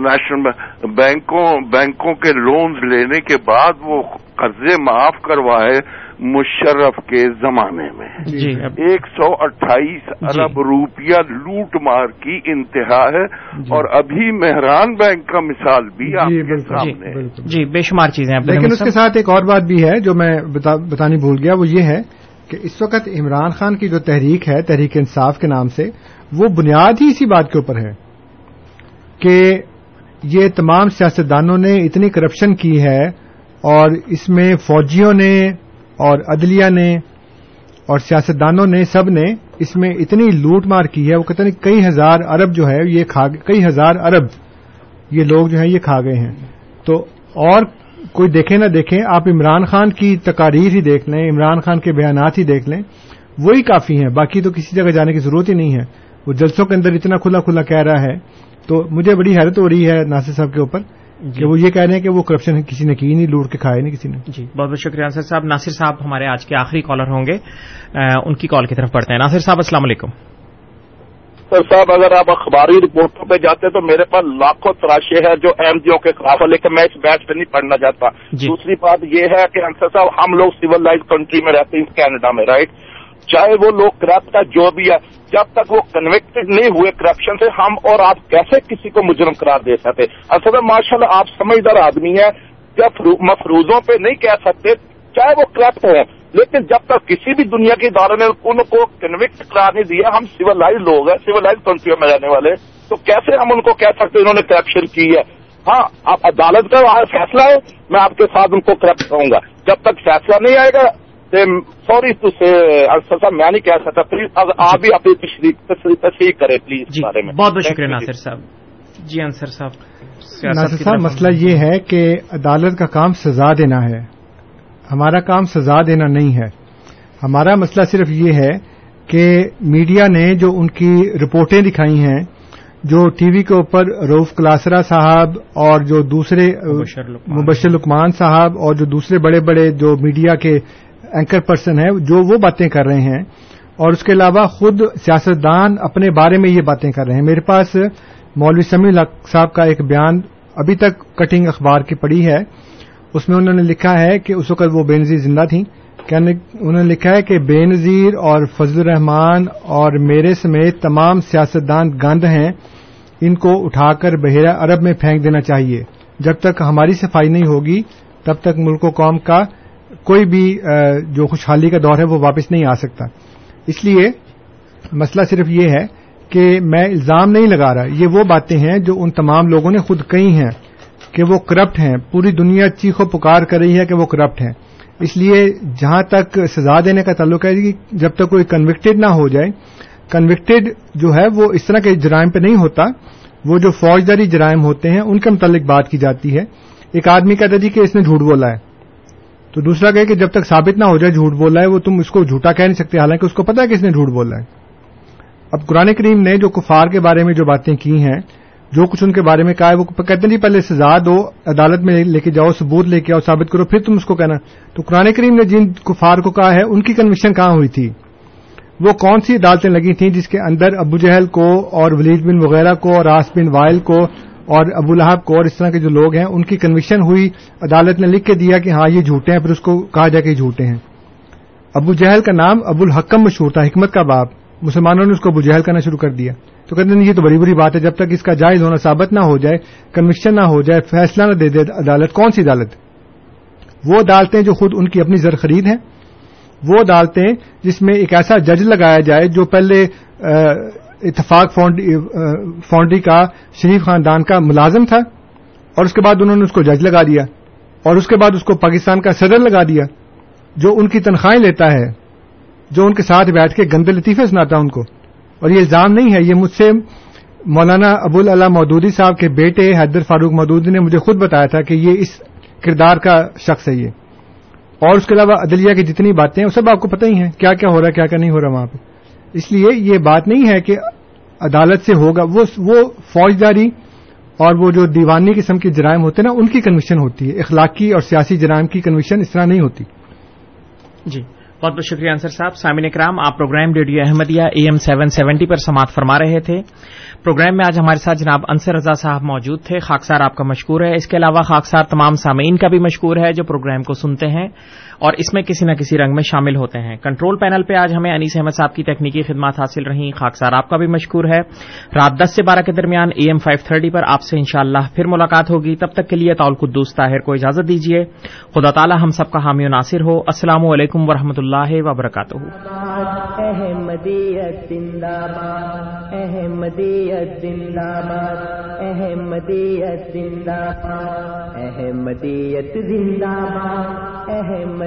Speaker 10: نیشنل بینکوں بینکوں کے لونز لینے کے بعد وہ قرضے معاف کروائے۔ مشرف کے زمانے میں۔
Speaker 4: جی اب-
Speaker 10: ایک سو اٹھائیس ارب روپیہ لوٹ مار کی انتہا ہے۔
Speaker 5: جی۔
Speaker 10: اور ابھی مہران بینک کا مثال بھی آپ
Speaker 5: جی
Speaker 10: کے سامنے۔
Speaker 4: جی بے شمار چیزیں
Speaker 5: لیکن اس کے ساتھ ایک اور بات بھی ہے جو میں بتا بتانی بھول گیا وہ یہ ہے کہ اس وقت عمران خان کی جو تحریک ہے تحریک انصاف کے نام سے وہ بنیاد ہی اسی بات کے اوپر ہے کہ یہ تمام سیاستدانوں نے اتنی کرپشن کی ہے اور اس میں فوجیوں نے اور عدلیہ نے اور سیاستدانوں نے، سب نے اس میں اتنی لوٹ مار کی ہے، وہ کہتے ہیں کئی ہزار ارب جو ہے یہ کھا کئی ہزار ارب یہ لوگ جو ہیں یہ کھا گئے ہیں۔ تو اور کوئی دیکھے نہ دیکھیں آپ عمران خان کی تقاریر ہی دیکھ لیں، عمران خان کے بیانات ہی دیکھ لیں، وہی کافی ہیں، باقی تو کسی جگہ جانے کی ضرورت ہی نہیں ہے۔ وہ جلسوں کے اندر اتنا کھلا کھلا کہہ رہا ہے، تو مجھے بڑی حیرت ہو رہی ہے ناصر صاحب کے اوپر کہ وہ یہ کہہ رہے ہیں کہ وہ کرپشن کسی نے کی نہیں لوٹ کے کھائے نہیں کسی نے۔
Speaker 4: جی بہت بہت شکریہ ناصر صاحب۔ ناصر صاحب ہمارے آج کے آخری کالر ہوں گے۔ ان کی کال کی طرف پڑھتے ہیں۔ ناصر صاحب السلام علیکم۔
Speaker 10: سر صاحب اگر آپ اخباری رپورٹوں پہ جاتے تو میرے پاس لاکھوں تراشے ہیں جو ایم جی او کے خلاف ہے لیکن میں اس بیچ پہ نہیں پڑھنا چاہتا۔
Speaker 4: جی۔
Speaker 10: دوسری بات یہ ہے کہ انصر صاحب ہم لوگ سول لائز کنٹری میں رہتے ہیں کینیڈا میں رائٹ چاہے وہ لوگ کرپٹ ہے جو بھی ہے، جب تک وہ کنوکٹڈ نہیں ہوئے کرپشن سے، ہم اور آپ کیسے کسی کو مجرم قرار دے سکتے؟ اصل میں ماشاء اللہ آپ سمجھدار آدمی ہیں، جب مفروضوں پہ نہیں کہہ سکتے، چاہے وہ کرپٹ ہیں لیکن جب تک کسی بھی دنیا کے ادارے نے ان کو کنوکٹ قرار نہیں دیا، ہم سولائز لوگ ہیں سولائز کنٹریوں میں رہنے والے، تو کیسے ہم ان کو کہہ سکتے انہوں نے کرپشن کی ہے؟ ہاں آپ عدالت کا وہاں فیصلہ ہے، میں آپ کے ساتھ ان کو کرپٹ کروں گا۔ جب تک فیصلہ نہیں آئے گا سوری تو صاحب میں نہیں کہہ سکتا پلیز آپ بھی اپنی تصحیح کریں پلیز
Speaker 4: جی
Speaker 10: بارے میں.
Speaker 4: بہت بہت شکریہ ناصر صاحب. جی انصر صاحب سیاست
Speaker 5: ناصر صاحب مسئلہ یہ ہے کہ عدالت کا کام سزا دینا ہے۔ ہمارا کام سزا دینا نہیں ہے۔ ہمارا مسئلہ صرف یہ ہے کہ میڈیا نے جو ان کی رپورٹیں دکھائی ہیں جو ٹی وی کے اوپر روف کلاسرا صاحب اور جو دوسرے۔ مبشر لکمان صاحب اور جو دوسرے بڑے بڑے جو میڈیا کے اینکر پرسن ہیں، جو وہ باتیں کر رہے ہیں۔ اور اس کے علاوہ خود سیاستدان اپنے بارے میں یہ باتیں کر رہے ہیں۔ میرے پاس مولوی سمیع صاحب کا ایک بیان ابھی تک کٹنگ اخبار کی پڑی ہے۔ اس میں انہوں نے لکھا ہے کہ اس وقت وہ بے نظیر زندہ تھیں۔ انہوں نے لکھا ہے کہ بے نظیر اور فضل الرحمان اور میرے سمیت تمام سیاستدان گند ہیں۔ ان کو اٹھا کر بحیرہ عرب میں پھینک دینا چاہیے۔ جب تک ہماری صفائی نہیں ہوگی، تب تک ملک و قوم کا کوئی بھی جو خوشحالی کا دور ہے، وہ واپس نہیں آ سکتا۔ اس لیے مسئلہ صرف یہ ہے کہ میں الزام نہیں لگا رہا۔ یہ وہ باتیں ہیں جو ان تمام لوگوں نے خود کہی ہیں کہ وہ کرپٹ ہیں۔ پوری دنیا چیخو پکار کر رہی ہے کہ وہ کرپٹ ہیں۔ اس لیے جہاں تک سزا دینے کا تعلق ہے جب تک کوئی کنوکٹڈ نہ ہو جائے کنوکٹڈ جو ہے وہ اس طرح کے جرائم پہ نہیں ہوتا۔ وہ جو فوجداری جرائم ہوتے ہیں، ان کے متعلق بات کی جاتی ہے۔ ایک آدمی کہتا جی کہ اس نے جھوٹ بولا ہے۔ تو دوسرا کہ جب تک ثابت نہ ہو جائے جھوٹ بولا ہے، وہ تم اس کو جھوٹا کہہ نہیں سکتے، حالانکہ اس کو پتا ہے کہ اس نے جھوٹ بولا ہے۔ اب قرآن کریم نے جو کفار کے بارے میں جو باتیں کی ہیں، جو کچھ ان کے بارے میں کہا ہے، وہ کہتے ہیں جی پہلے سزا دو، عدالت میں لے کے جاؤ، ثبوت لے کے آؤ، ثابت کرو، پھر تم اس کو کہنا۔ تو قرآن کریم نے جن کفار کو کہا ہے، ان کی کنوکشن کہاں ہوئی تھی؟ وہ کون سی عدالتیں لگی تھیں جس کے اندر ابو جہل کو اور ولید بن وغیرہ کو اور آس بن وائل کو اور ابو لہب کو اور اس طرح کے جو لوگ ہیں، ان کی کنوکشن ہوئی، عدالت نے لکھ کے دیا کہ ہاں یہ جھوٹے ہیں، پھر اس کو کہا جائے کہ جھوٹے ہیں۔ ابو جہل کا نام ابو الحکم مشہور تھا، حکمت کا باپ۔ مسلمانوں نے اس کو ابو جہل کرنا شروع کر دیا۔ تو کہتے ہیں، یہ تو بڑی بڑی بات ہے، جب تک اس کا جائز ہونا ثابت نہ ہو جائے کنوکشن نہ ہو جائے، فیصلہ نہ دے دے عدالت، کون سی عدالت؟ وہ عدالتیں جو خود ان کی اپنی زر خرید ہیں۔ وہ عدالتیں جس میں ایک ایسا جج لگایا جائے جو پہلے اتفاق فاؤنڈری کا شریف خاندان کا ملازم تھا اور اس کے بعد انہوں نے اس کو جج لگا دیا اور اس کے بعد اس کو پاکستان کا صدر لگا دیا جو ان کی تنخواہیں لیتا ہے، جو ان کے ساتھ بیٹھ کے گندے لطیفے سناتا ان کو۔ اور یہ الزام نہیں ہے، یہ مجھ سے مولانا ابو اللہ مودودی صاحب کے بیٹے حیدر فاروق مودودی نے مجھے خود بتایا تھا کہ یہ اس کردار کا شخص ہے یہ۔ اور اس کے علاوہ عدلیہ کی جتنی باتیں ہیں، وہ سب آپ کو پتہ ہی ہیں، کیا کیا ہو رہا ہے، کیا کیا نہیں ہو رہا وہاں پہ۔ اس لیے یہ بات نہیں ہے کہ عدالت سے ہوگا، وہ وہ فوجداری اور وہ جو دیوانی قسم کے جرائم ہوتے ہیں نا، ان کی کنویشن ہوتی ہے۔ اخلاقی اور سیاسی جرائم کی کنویشن اس طرح نہیں ہوتی۔
Speaker 4: جی بہت بہت شکریہ انصر صاحب۔ سامعین کرام آپ program radio Ahmadiyya A M seven seventy پر سماعت فرما رہے تھے۔ پروگرام میں آج ہمارے ساتھ جناب انصر رضا صاحب موجود تھے۔ خاکسار آپ کا مشکور ہے۔ اس کے علاوہ خاکسار تمام سامعین کا بھی مشکور ہے جو پروگرام کو سنتے ہیں۔ اور اس میں کسی نہ کسی رنگ میں شامل ہوتے ہیں۔ کنٹرول پینل پہ آج ہمیں انیس احمد صاحب کی تکنیکی خدمات حاصل رہی خاکسار آپ کا بھی مشکور ہے۔ رات دس سے بارہ کے درمیان اے ایم فائیو تھرٹی پر آپ سے انشاءاللہ پھر ملاقات ہوگی۔ تب تک کے لیے طول قدوس طاہر کو اجازت دیجیے خدا تعالی ہم سب کا حامی و ناصر ہو۔ السلام علیکم ورحمۃ اللہ وبرکاتہ۔
Speaker 1: احمدیت زندہ باد، احمدیت زندہ باد، احمدیت زندہ باد، احمدیت زندہ باد